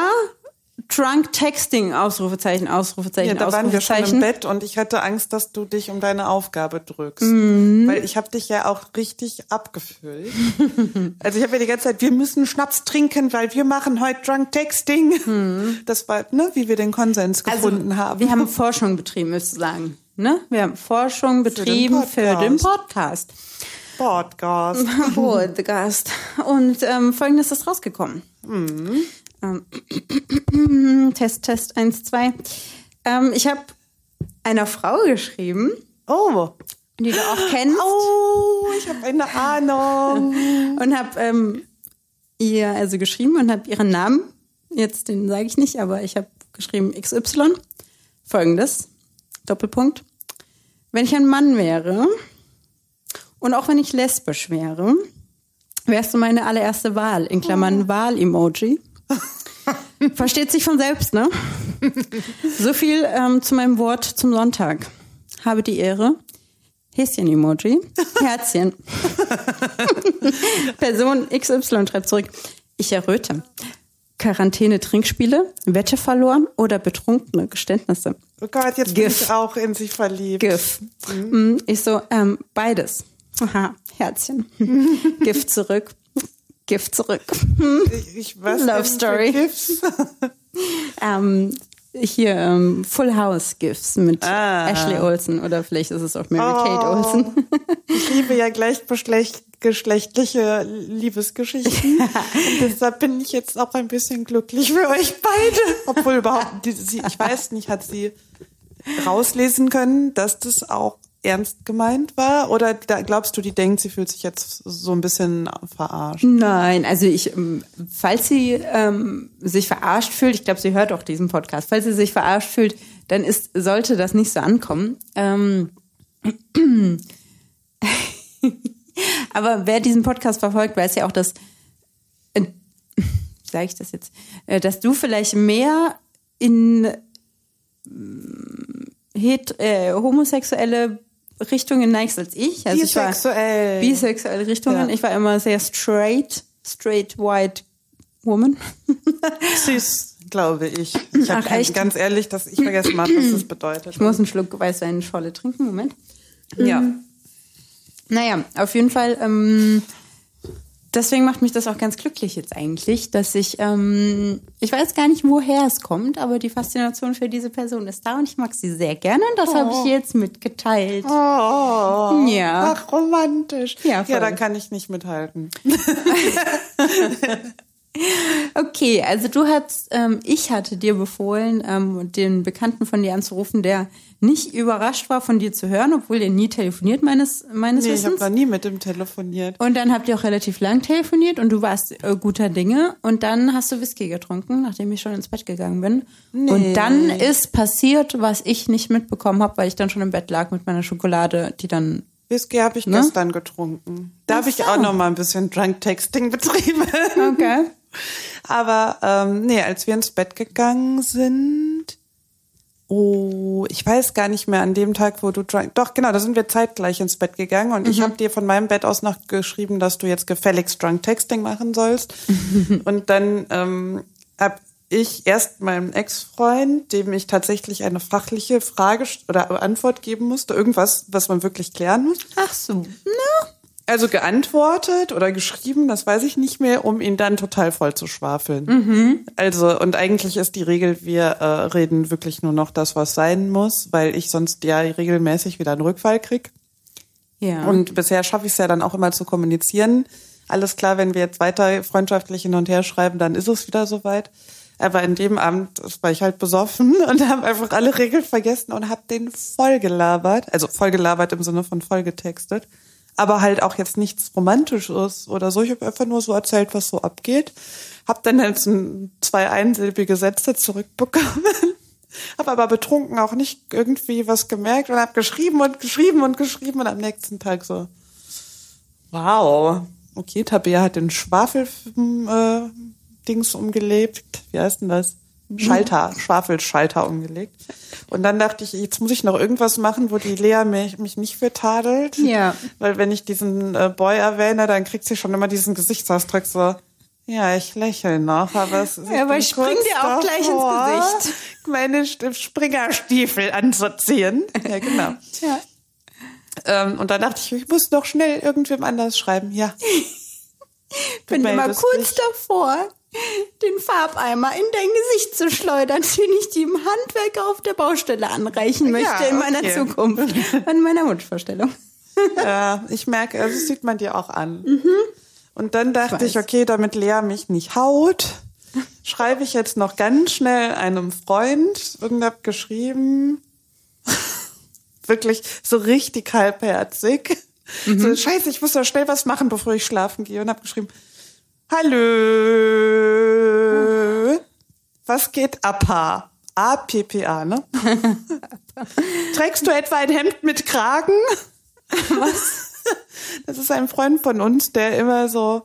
[SPEAKER 1] Drunk Texting, Ausrufezeichen, Ausrufezeichen,
[SPEAKER 2] Ja, da waren wir schon im Bett und ich hatte Angst, dass du dich um deine Aufgabe drückst.
[SPEAKER 1] Mhm.
[SPEAKER 2] Weil ich habe dich ja auch richtig abgefüllt. also ich habe ja die ganze Zeit, wir müssen Schnaps trinken, weil wir machen heute Drunk Texting. Das war, ne, wie wir den Konsens gefunden haben.
[SPEAKER 1] Mhm. Also, Wir haben Forschung betrieben, müsste ich sagen. Ne? Wir haben Forschung betrieben für den Podcast.
[SPEAKER 2] Podcast.
[SPEAKER 1] Podcast. Und ähm, folgendes ist rausgekommen. Ähm, Test, Test 1, 2. Ähm, ich habe einer Frau geschrieben,
[SPEAKER 2] Oh.
[SPEAKER 1] die du auch kennst.
[SPEAKER 2] Oh, ich habe eine Ahnung.
[SPEAKER 1] Und habe ähm, ihr also geschrieben und habe ihren Namen, jetzt den sage ich nicht, aber ich habe geschrieben XY. Folgendes, Doppelpunkt. Wenn ich ein Mann wäre und auch wenn ich lesbisch wäre, wärst du meine allererste Wahl, in Klammern Wahl-Emoji. Versteht sich von selbst, ne? So viel ähm, zu meinem Wort zum Sonntag. Habe die Ehre. Häschen-Emoji. Herzchen. Person XY schreibt zurück. Ich erröte. Quarantäne-Trinkspiele, Wette verloren oder betrunkene Geständnisse.
[SPEAKER 2] Oh Gott, jetzt bin
[SPEAKER 1] GIF.
[SPEAKER 2] ich auch in sich verliebt.
[SPEAKER 1] GIF. Mm, Ich so, ähm, beides. Aha, Herzchen. GIF zurück. GIF zurück.
[SPEAKER 2] Ich, ich was
[SPEAKER 1] Love Story. Ähm, hier, ähm, Full House GIFs mit
[SPEAKER 2] Ah.
[SPEAKER 1] Ashley Olsen oder vielleicht ist es auch Mary Kate Olsen.
[SPEAKER 2] Ich liebe ja gleichgeschlechtliche Liebesgeschichten. Deshalb bin ich jetzt auch ein bisschen glücklich für euch beide. Obwohl überhaupt, die, sie, ich weiß nicht, hat sie rauslesen können, dass das auch ernst gemeint war? Oder glaubst du, die denkt, sie fühlt sich jetzt so ein bisschen verarscht?
[SPEAKER 1] Nein, also ich, ähm, falls sie ähm, sich verarscht fühlt, ich glaube, sie hört auch diesen Podcast, falls sie sich verarscht fühlt, dann ist, sollte das nicht so ankommen. Ähm, aber wer diesen Podcast verfolgt, weiß ja auch, dass, äh, sage ich das jetzt, äh, dass du vielleicht mehr in het, äh, homosexuelle Richtungen neigst als ich. Also ich war-
[SPEAKER 2] Bisexuell.
[SPEAKER 1] bisexuelle Richtungen.
[SPEAKER 2] Ja.
[SPEAKER 1] Ich war immer sehr straight, straight white woman.
[SPEAKER 2] Süß, glaube ich. Ich habe ganz ehrlich, dass ich vergessen habe, was das bedeutet.
[SPEAKER 1] Ich muss einen Schluck Weißweinschorle trinken. Moment.
[SPEAKER 2] ja.
[SPEAKER 1] Naja, auf jeden Fall. Ähm, deswegen macht mich das auch ganz glücklich jetzt eigentlich, dass ich, ähm, ich weiß gar nicht, woher es kommt, aber die Faszination für diese Person ist da und ich mag sie sehr gerne und das habe ich jetzt mitgeteilt.
[SPEAKER 2] Oh,
[SPEAKER 1] Ja.
[SPEAKER 2] Ach, romantisch.
[SPEAKER 1] Ja, voll.
[SPEAKER 2] ja, da kann ich nicht mithalten.
[SPEAKER 1] Okay, also du hast, ähm, ich hatte dir befohlen, ähm, den Bekannten von dir anzurufen, der nicht überrascht war, von dir zu hören, obwohl der nie telefoniert meines, meines
[SPEAKER 2] Nee, ich habe
[SPEAKER 1] Wissens.
[SPEAKER 2] noch nie mit dem telefoniert.
[SPEAKER 1] Und dann habt ihr auch relativ lang telefoniert und du warst äh, guter Dinge und dann hast du Whisky getrunken, nachdem ich schon ins Bett gegangen bin. Und dann ist passiert, was ich nicht mitbekommen habe, weil ich dann schon im Bett lag mit meiner Schokolade, die dann
[SPEAKER 2] Whisky habe ich
[SPEAKER 1] Ne?
[SPEAKER 2] gestern getrunken. Da habe ich auch noch mal ein bisschen Drunk Texting betrieben.
[SPEAKER 1] okay.
[SPEAKER 2] Aber ähm, nee, als wir ins Bett gegangen sind, Oh, ich weiß gar nicht mehr an dem Tag, wo du. Doch, genau, da sind wir zeitgleich ins Bett gegangen und mhm. ich habe dir von meinem Bett aus noch geschrieben, dass du jetzt gefälligst Drunk Texting machen sollst. und dann ähm, habe ich erst meinem Ex-Freund, dem ich tatsächlich eine fachliche Frage oder Antwort geben musste, irgendwas, was man wirklich klären muss.
[SPEAKER 1] Ach so. Na,
[SPEAKER 2] also geantwortet oder geschrieben, das weiß ich nicht mehr, um ihn dann total voll zu schwafeln. Mhm. Also, und eigentlich ist die Regel, wir äh, reden wirklich nur noch das, was sein muss, weil ich sonst ja regelmäßig wieder einen Rückfall krieg. Ja. Und bisher schaffe ich es ja dann auch immer zu kommunizieren. Alles klar, wenn wir jetzt weiter freundschaftlich hin und her schreiben, dann ist es wieder soweit. Aber in dem Abend war ich halt besoffen und habe einfach alle Regeln vergessen und habe den voll gelabert. Also voll gelabert im Sinne von voll getextet aber halt auch jetzt nichts Romantisches oder so. Ich habe einfach nur so erzählt, was so abgeht. Hab dann jetzt ein, zwei einsilbige Sätze zurückbekommen. hab aber betrunken auch nicht irgendwie was gemerkt und hab geschrieben und geschrieben und geschrieben und am nächsten Tag so, wow, okay, Tabea hat den Schwafel-Dings äh, umgelebt. Wie heißt denn das? Schalter, Schwafelschalter umgelegt. Und dann dachte ich, jetzt muss ich noch irgendwas machen, wo die Lea mich, mich nicht für tadelt.
[SPEAKER 1] Ja.
[SPEAKER 2] Weil wenn ich diesen äh, Boy erwähne, dann kriegt sie schon immer diesen Gesichtsausdruck so, ja, ich lächle noch, aber es
[SPEAKER 1] ist. Ja, aber ich spring dir auch gleich ins Gesicht.
[SPEAKER 2] Meine Springerstiefel anzuziehen. Ja, genau.
[SPEAKER 1] ja.
[SPEAKER 2] Ähm, und dann dachte ich, ich muss noch schnell irgendwem anders schreiben. Ja.
[SPEAKER 1] Bin immer kurz davor den Farbeimer in dein Gesicht zu schleudern, den ich dir im Handwerk auf der Baustelle anreichen möchte ja, okay. in meiner Zukunft. An meiner Wunschvorstellung.
[SPEAKER 2] Ja, ich merke, also das sieht man dir auch an. Mhm. Und dann dachte ich, ich, okay, damit Lea mich nicht haut, schreibe ich jetzt noch ganz schnell einem Freund und hab geschrieben, wirklich so richtig halbherzig. Mhm. So, scheiße, ich muss ja schnell was machen, bevor ich schlafen gehe. Und hab geschrieben, Hallo. Was geht APA? A-P-P-A, ne? Trägst du etwa ein Hemd mit Kragen? Was? Das ist ein Freund von uns, der immer so,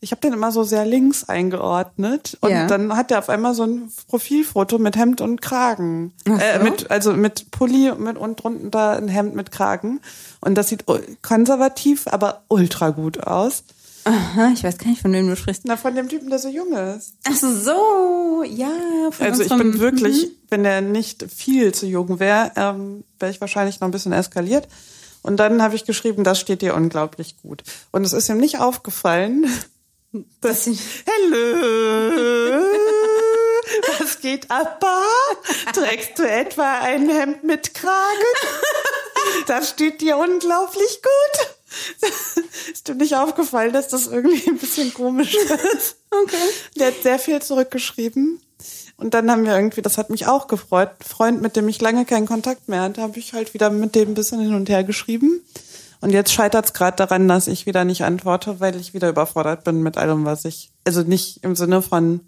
[SPEAKER 2] ich habe den immer so sehr links eingeordnet und ja. dann hat er auf einmal so ein Profilfoto mit Hemd und Kragen, so. äh, mit also mit Pulli mit und drunter ein Hemd mit Kragen und das sieht konservativ, aber ultra gut aus.
[SPEAKER 1] Aha, ich weiß gar nicht, von wem du sprichst.
[SPEAKER 2] Na, von dem Typen, der so jung ist.
[SPEAKER 1] Ach so, ja.
[SPEAKER 2] also ich bin wirklich, mhm. wenn er nicht viel zu jung wäre, ähm, wäre ich wahrscheinlich noch ein bisschen eskaliert. Und dann habe ich geschrieben, das steht dir unglaublich gut. Und es ist ihm nicht aufgefallen, dass Hallo, was geht ab? Trägst du etwa ein Hemd mit Kragen? Das steht dir unglaublich gut. Ist dir nicht aufgefallen, dass das irgendwie ein bisschen komisch ist?
[SPEAKER 1] Okay.
[SPEAKER 2] Der hat sehr viel zurückgeschrieben. Und dann haben wir irgendwie, das hat mich auch gefreut, Freund, mit dem ich lange keinen Kontakt mehr hatte, habe ich halt wieder mit dem ein bisschen hin und her geschrieben. Und jetzt scheitert es gerade daran, dass ich wieder nicht antworte, weil ich wieder überfordert bin mit allem, was ich, also nicht im Sinne von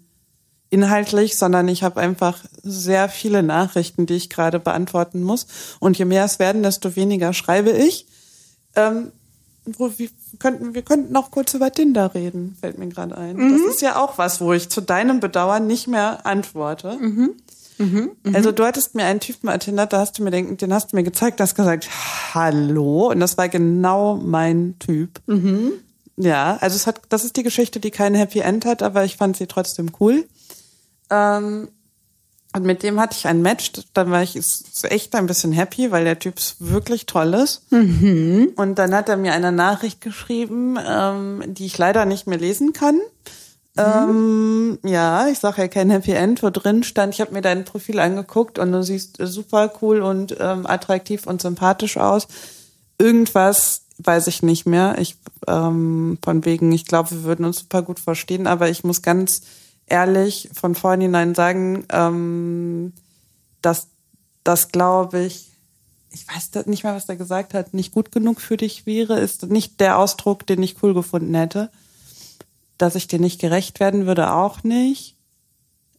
[SPEAKER 2] inhaltlich, sondern ich habe einfach sehr viele Nachrichten, die ich gerade beantworten muss. Und je mehr es werden, desto weniger schreibe ich. Ähm, wir könnten, wir könnten noch kurz über Tinder reden, fällt mir gerade ein. Mhm. Das ist ja auch was, wo ich zu deinem Bedauern nicht mehr antworte. Mhm. Mhm. Also du hattest mir einen Typen ertindert, da hast du mir den, den hast du mir gezeigt, hast gesagt, hallo, und das war genau mein Typ. Mhm. Ja, also es hat, das ist die Geschichte, die kein Happy End hat, aber ich fand sie trotzdem cool. Ähm, und mit dem hatte ich ein Match, dann war ich echt ein bisschen happy, weil der Typ wirklich toll ist. Mhm. Und dann hat er mir eine Nachricht geschrieben, ähm, die ich leider nicht mehr lesen kann. Mhm. Ähm, ja, ich sage ja kein Happy End, wo drin stand, ich habe mir dein Profil angeguckt und du siehst super cool und ähm, attraktiv und sympathisch aus. Irgendwas weiß ich nicht mehr. Ich ähm, von wegen, ich glaube, wir würden uns super gut verstehen, aber ich muss ganz ehrlich von vornherein sagen, ähm, dass das, glaube ich, ich weiß nicht mehr, was er gesagt hat, nicht gut genug für dich wäre, ist nicht der Ausdruck, den ich cool gefunden hätte. Dass ich dir nicht gerecht werden würde, auch nicht.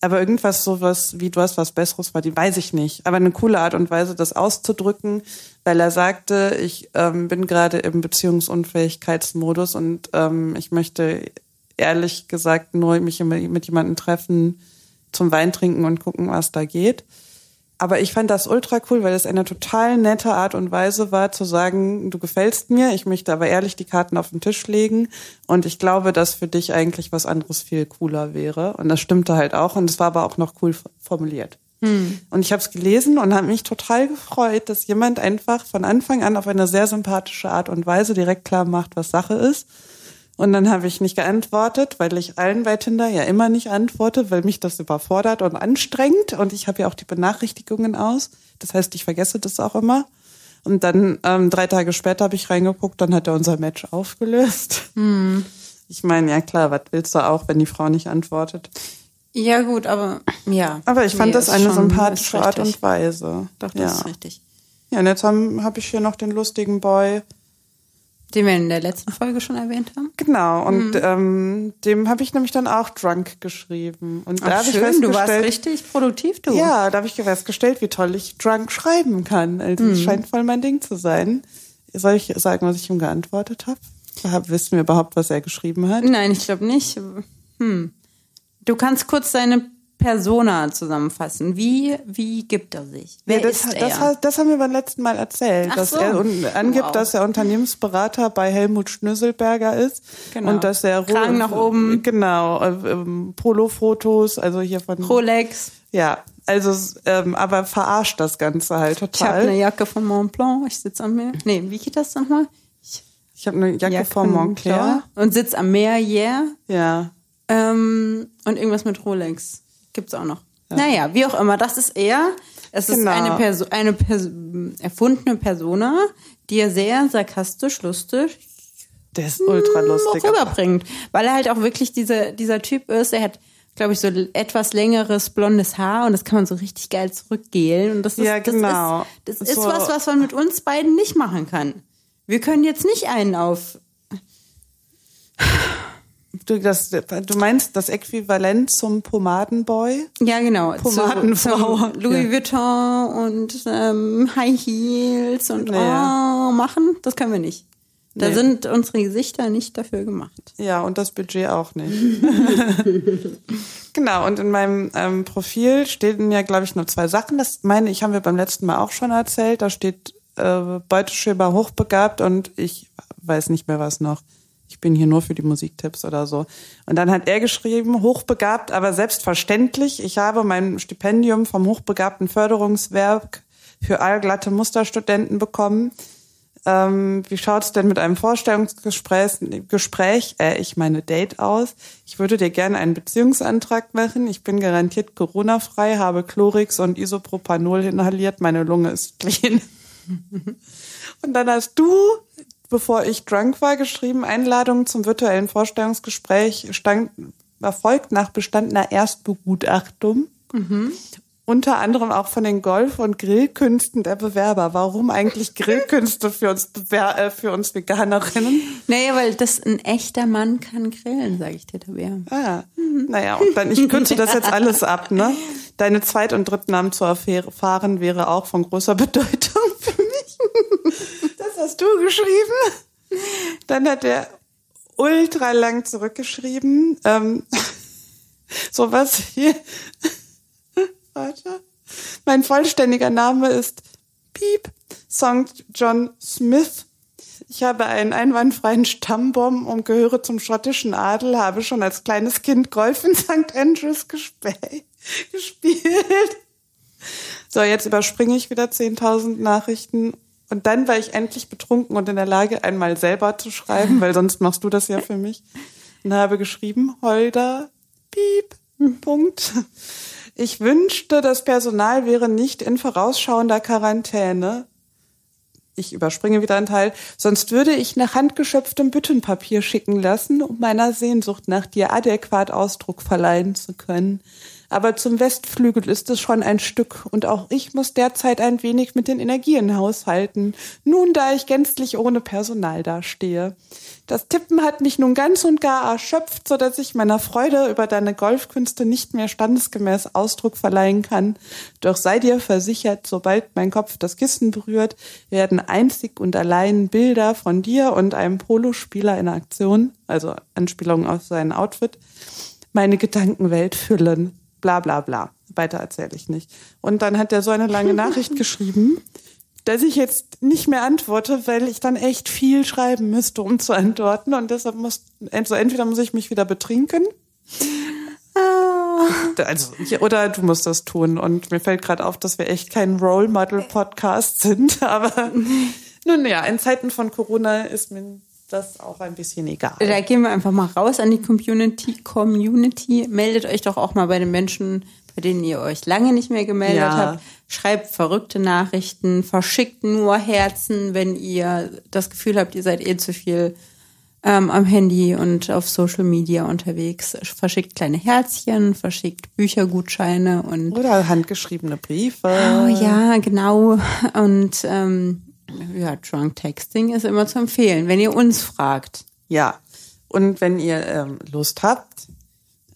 [SPEAKER 2] Aber irgendwas sowas wie du hast was Besseres war, die weiß ich nicht. Aber eine coole Art und Weise, das auszudrücken, weil er sagte, ich ähm, bin gerade im Beziehungsunfähigkeitsmodus und ähm, ich möchte ehrlich gesagt nur mich mit jemandem treffen, zum Wein trinken und gucken, was da geht. aber ich fand das ultra cool, weil es eine total nette Art und Weise war, zu sagen, du gefällst mir, ich möchte aber ehrlich die Karten auf den Tisch legen und ich glaube, dass für dich eigentlich was anderes viel cooler wäre. Und das stimmte halt auch und es war aber auch noch cool formuliert. Hm. Und ich habe es gelesen und habe mich total gefreut, dass jemand einfach von Anfang an auf eine sehr sympathische Art und Weise direkt klar macht, was Sache ist und dann habe ich nicht geantwortet, weil ich allen bei Tinder ja immer nicht antworte, weil mich das überfordert und anstrengt. Und ich habe ja auch die Benachrichtigungen aus. Das heißt, ich vergesse das auch immer. Und dann ähm, drei Tage später habe ich reingeguckt, dann hat er unser Match aufgelöst. Hm. Ich meine, ja klar, was willst du auch, wenn die Frau nicht antwortet?
[SPEAKER 1] Ja, gut, aber ja.
[SPEAKER 2] Aber ich fand nee, das eine sympathische Art und Weise.
[SPEAKER 1] Doch, das ja. ist richtig.
[SPEAKER 2] Ja, und jetzt habe hab ich hier noch den lustigen Boy
[SPEAKER 1] den wir in der letzten Folge schon erwähnt haben.
[SPEAKER 2] Genau, und mhm. ähm, dem habe ich nämlich dann auch Drunk geschrieben. Und
[SPEAKER 1] da habe ich festgestellt, du warst richtig produktiv, du.
[SPEAKER 2] Ja, da habe ich festgestellt, wie toll ich Drunk schreiben kann. Also mhm. scheint voll mein Ding zu sein. Soll ich sagen, was ich ihm geantwortet habe? Hab, wissen wir überhaupt, was er geschrieben hat?
[SPEAKER 1] Nein, ich glaube nicht. Hm. Du kannst kurz seine Persona zusammenfassen. Wie, wie gibt er sich?
[SPEAKER 2] Wer ja, das, ist er? Das, das, haben wir beim letzten Mal erzählt, Ach dass so. er angibt, wow. dass er Unternehmensberater bei Helmut Schnüsselberger ist
[SPEAKER 1] genau.
[SPEAKER 2] und dass er
[SPEAKER 1] Kragen nach oben,
[SPEAKER 2] genau, ähm, Polo-Fotos, also hier von
[SPEAKER 1] Rolex.
[SPEAKER 2] Ja, also ähm, aber verarscht das Ganze halt total.
[SPEAKER 1] Ich habe eine Jacke von Montblanc, ich sitze am Meer. Nee, wie geht das nochmal?
[SPEAKER 2] Ich, ich habe eine Jacke, Jacke von Montclair
[SPEAKER 1] und sitz am Meer, yeah.
[SPEAKER 2] Ja.
[SPEAKER 1] Ähm, und irgendwas mit Rolex. Gibt's auch noch. Ja. Naja, wie auch immer, das ist er. Es genau. ist eine, Perso eine Perso erfundene Persona, die er sehr sarkastisch, lustig.
[SPEAKER 2] Der ist ultra lustig.
[SPEAKER 1] rüberbringt. Weil er halt auch wirklich diese, dieser Typ ist. Er hat, glaube ich, so etwas längeres blondes Haar und das kann man so richtig geil zurückgehlen. Und das ist,
[SPEAKER 2] ja, genau.
[SPEAKER 1] das ist, das so. ist was, was man mit uns beiden nicht machen kann. Wir können jetzt nicht einen auf
[SPEAKER 2] Du, das, du meinst das Äquivalent zum Pomadenboy?
[SPEAKER 1] Ja, genau.
[SPEAKER 2] Pomadenfrau.
[SPEAKER 1] Zum, zum Louis ja. Vuitton und ähm, High Heels und naja. oh, machen, das können wir nicht. Da nee. sind unsere Gesichter nicht dafür gemacht.
[SPEAKER 2] Ja, und das Budget auch nicht. genau, und in meinem ähm, Profil stehen ja, glaube ich, nur zwei Sachen. Das meine ich, haben wir beim letzten Mal auch schon erzählt. Da steht äh, Beuteschäber hochbegabt und ich weiß nicht mehr was noch ich bin hier nur für die Musiktipps oder so. Und dann hat er geschrieben, hochbegabt, aber selbstverständlich. Ich habe mein Stipendium vom hochbegabten Förderungswerk für allglatte Musterstudenten bekommen. Ähm, wie schaut's denn mit einem Vorstellungsgespräch, Gespräch, äh, ich meine Date aus? Ich würde dir gerne einen Beziehungsantrag machen. Ich bin garantiert Corona-frei, habe Chlorix und Isopropanol inhaliert. Meine Lunge ist clean. und dann hast du bevor ich drunk war, geschrieben, Einladung zum virtuellen Vorstellungsgespräch stand, erfolgt nach bestandener Erstbegutachtung. Mhm. Unter anderem auch von den Golf- und Grillkünsten der Bewerber. Warum eigentlich Grillkünste für uns, Bewer äh, für uns Veganerinnen?
[SPEAKER 1] Naja, weil das ein echter Mann kann grillen, sage ich dir, Tabea.
[SPEAKER 2] Ah, mhm. naja, und dann, ich kürze das jetzt alles ab, ne? Deine Zweit- und Drittnamen zu erfahren wäre auch von großer Bedeutung hast du geschrieben. Dann hat er ultra lang zurückgeschrieben. Ähm, was hier. Warte. Mein vollständiger Name ist Piep St. John Smith. Ich habe einen einwandfreien Stammbaum und gehöre zum schottischen Adel, habe schon als kleines Kind Golf in St. Andrews gespielt. So, jetzt überspringe ich wieder 10.000 Nachrichten und dann war ich endlich betrunken und in der Lage, einmal selber zu schreiben, weil sonst machst du das ja für mich. Und habe geschrieben, Holder, piep, Punkt. Ich wünschte, das Personal wäre nicht in vorausschauender Quarantäne. Ich überspringe wieder einen Teil. Sonst würde ich nach handgeschöpftem Büttenpapier schicken lassen, um meiner Sehnsucht nach dir adäquat Ausdruck verleihen zu können aber zum Westflügel ist es schon ein Stück und auch ich muss derzeit ein wenig mit den Energien haushalten, nun da ich gänzlich ohne Personal dastehe. Das Tippen hat mich nun ganz und gar erschöpft, so dass ich meiner Freude über deine Golfkünste nicht mehr standesgemäß Ausdruck verleihen kann. Doch sei dir versichert, sobald mein Kopf das Kissen berührt, werden einzig und allein Bilder von dir und einem Polospieler in Aktion, also Anspielung auf sein Outfit, meine Gedankenwelt füllen bla bla bla. Weiter erzähle ich nicht. Und dann hat er so eine lange Nachricht geschrieben, dass ich jetzt nicht mehr antworte, weil ich dann echt viel schreiben müsste, um zu antworten. Und deshalb muss, also entweder muss ich mich wieder betrinken. Also, oder du musst das tun. Und mir fällt gerade auf, dass wir echt kein Role Model Podcast sind. Aber nun ja, in Zeiten von Corona ist mir das auch ein bisschen egal.
[SPEAKER 1] Da gehen wir einfach mal raus an die Community. Community. Meldet euch doch auch mal bei den Menschen, bei denen ihr euch lange nicht mehr gemeldet ja. habt. Schreibt verrückte Nachrichten, verschickt nur Herzen, wenn ihr das Gefühl habt, ihr seid eh zu viel ähm, am Handy und auf Social Media unterwegs. Verschickt kleine Herzchen, verschickt Büchergutscheine und
[SPEAKER 2] oder handgeschriebene Briefe.
[SPEAKER 1] Oh ja, genau. Und ähm, ja, Drunk Texting ist immer zu empfehlen, wenn ihr uns fragt.
[SPEAKER 2] Ja. Und wenn ihr ähm, Lust habt,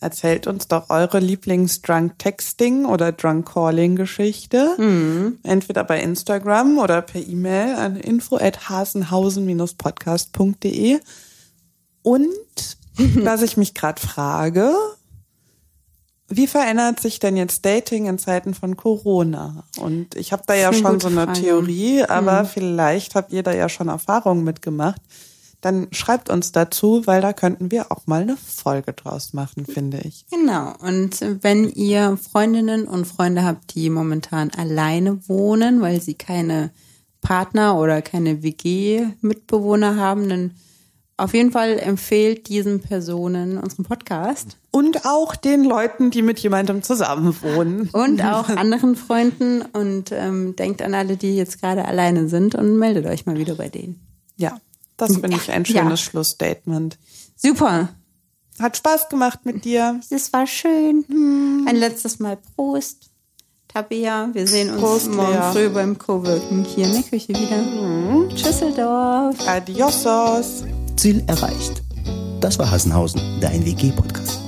[SPEAKER 2] erzählt uns doch eure Lieblings-Drunk Texting oder Drunk Calling Geschichte. Mhm. Entweder bei Instagram oder per E-Mail an info at hasenhausen-podcast.de. Und was ich mich gerade frage, wie verändert sich denn jetzt Dating in Zeiten von Corona? Und ich habe da ja schon so eine Frage. Theorie, aber mhm. vielleicht habt ihr da ja schon Erfahrungen mitgemacht. Dann schreibt uns dazu, weil da könnten wir auch mal eine Folge draus machen, finde ich.
[SPEAKER 1] Genau. Und wenn ihr Freundinnen und Freunde habt, die momentan alleine wohnen, weil sie keine Partner oder keine WG-Mitbewohner haben, dann auf jeden Fall empfehlt diesen Personen unseren Podcast.
[SPEAKER 2] Und auch den Leuten, die mit jemandem zusammen wohnen.
[SPEAKER 1] Und auch anderen Freunden und ähm, denkt an alle, die jetzt gerade alleine sind und meldet euch mal wieder bei denen.
[SPEAKER 2] Ja, das finde ich ein schönes ja. Schlussstatement.
[SPEAKER 1] Super.
[SPEAKER 2] Hat Spaß gemacht mit dir.
[SPEAKER 1] Es war schön. Hm. Ein letztes Mal Prost. Tabea, wir sehen uns Prost, morgen Lea. früh beim Coworking hier in der Küche wieder. Mhm. Tschüsseldorf.
[SPEAKER 2] Adiosos.
[SPEAKER 3] Ziel erreicht. Das war Hassenhausen, dein WG-Podcast.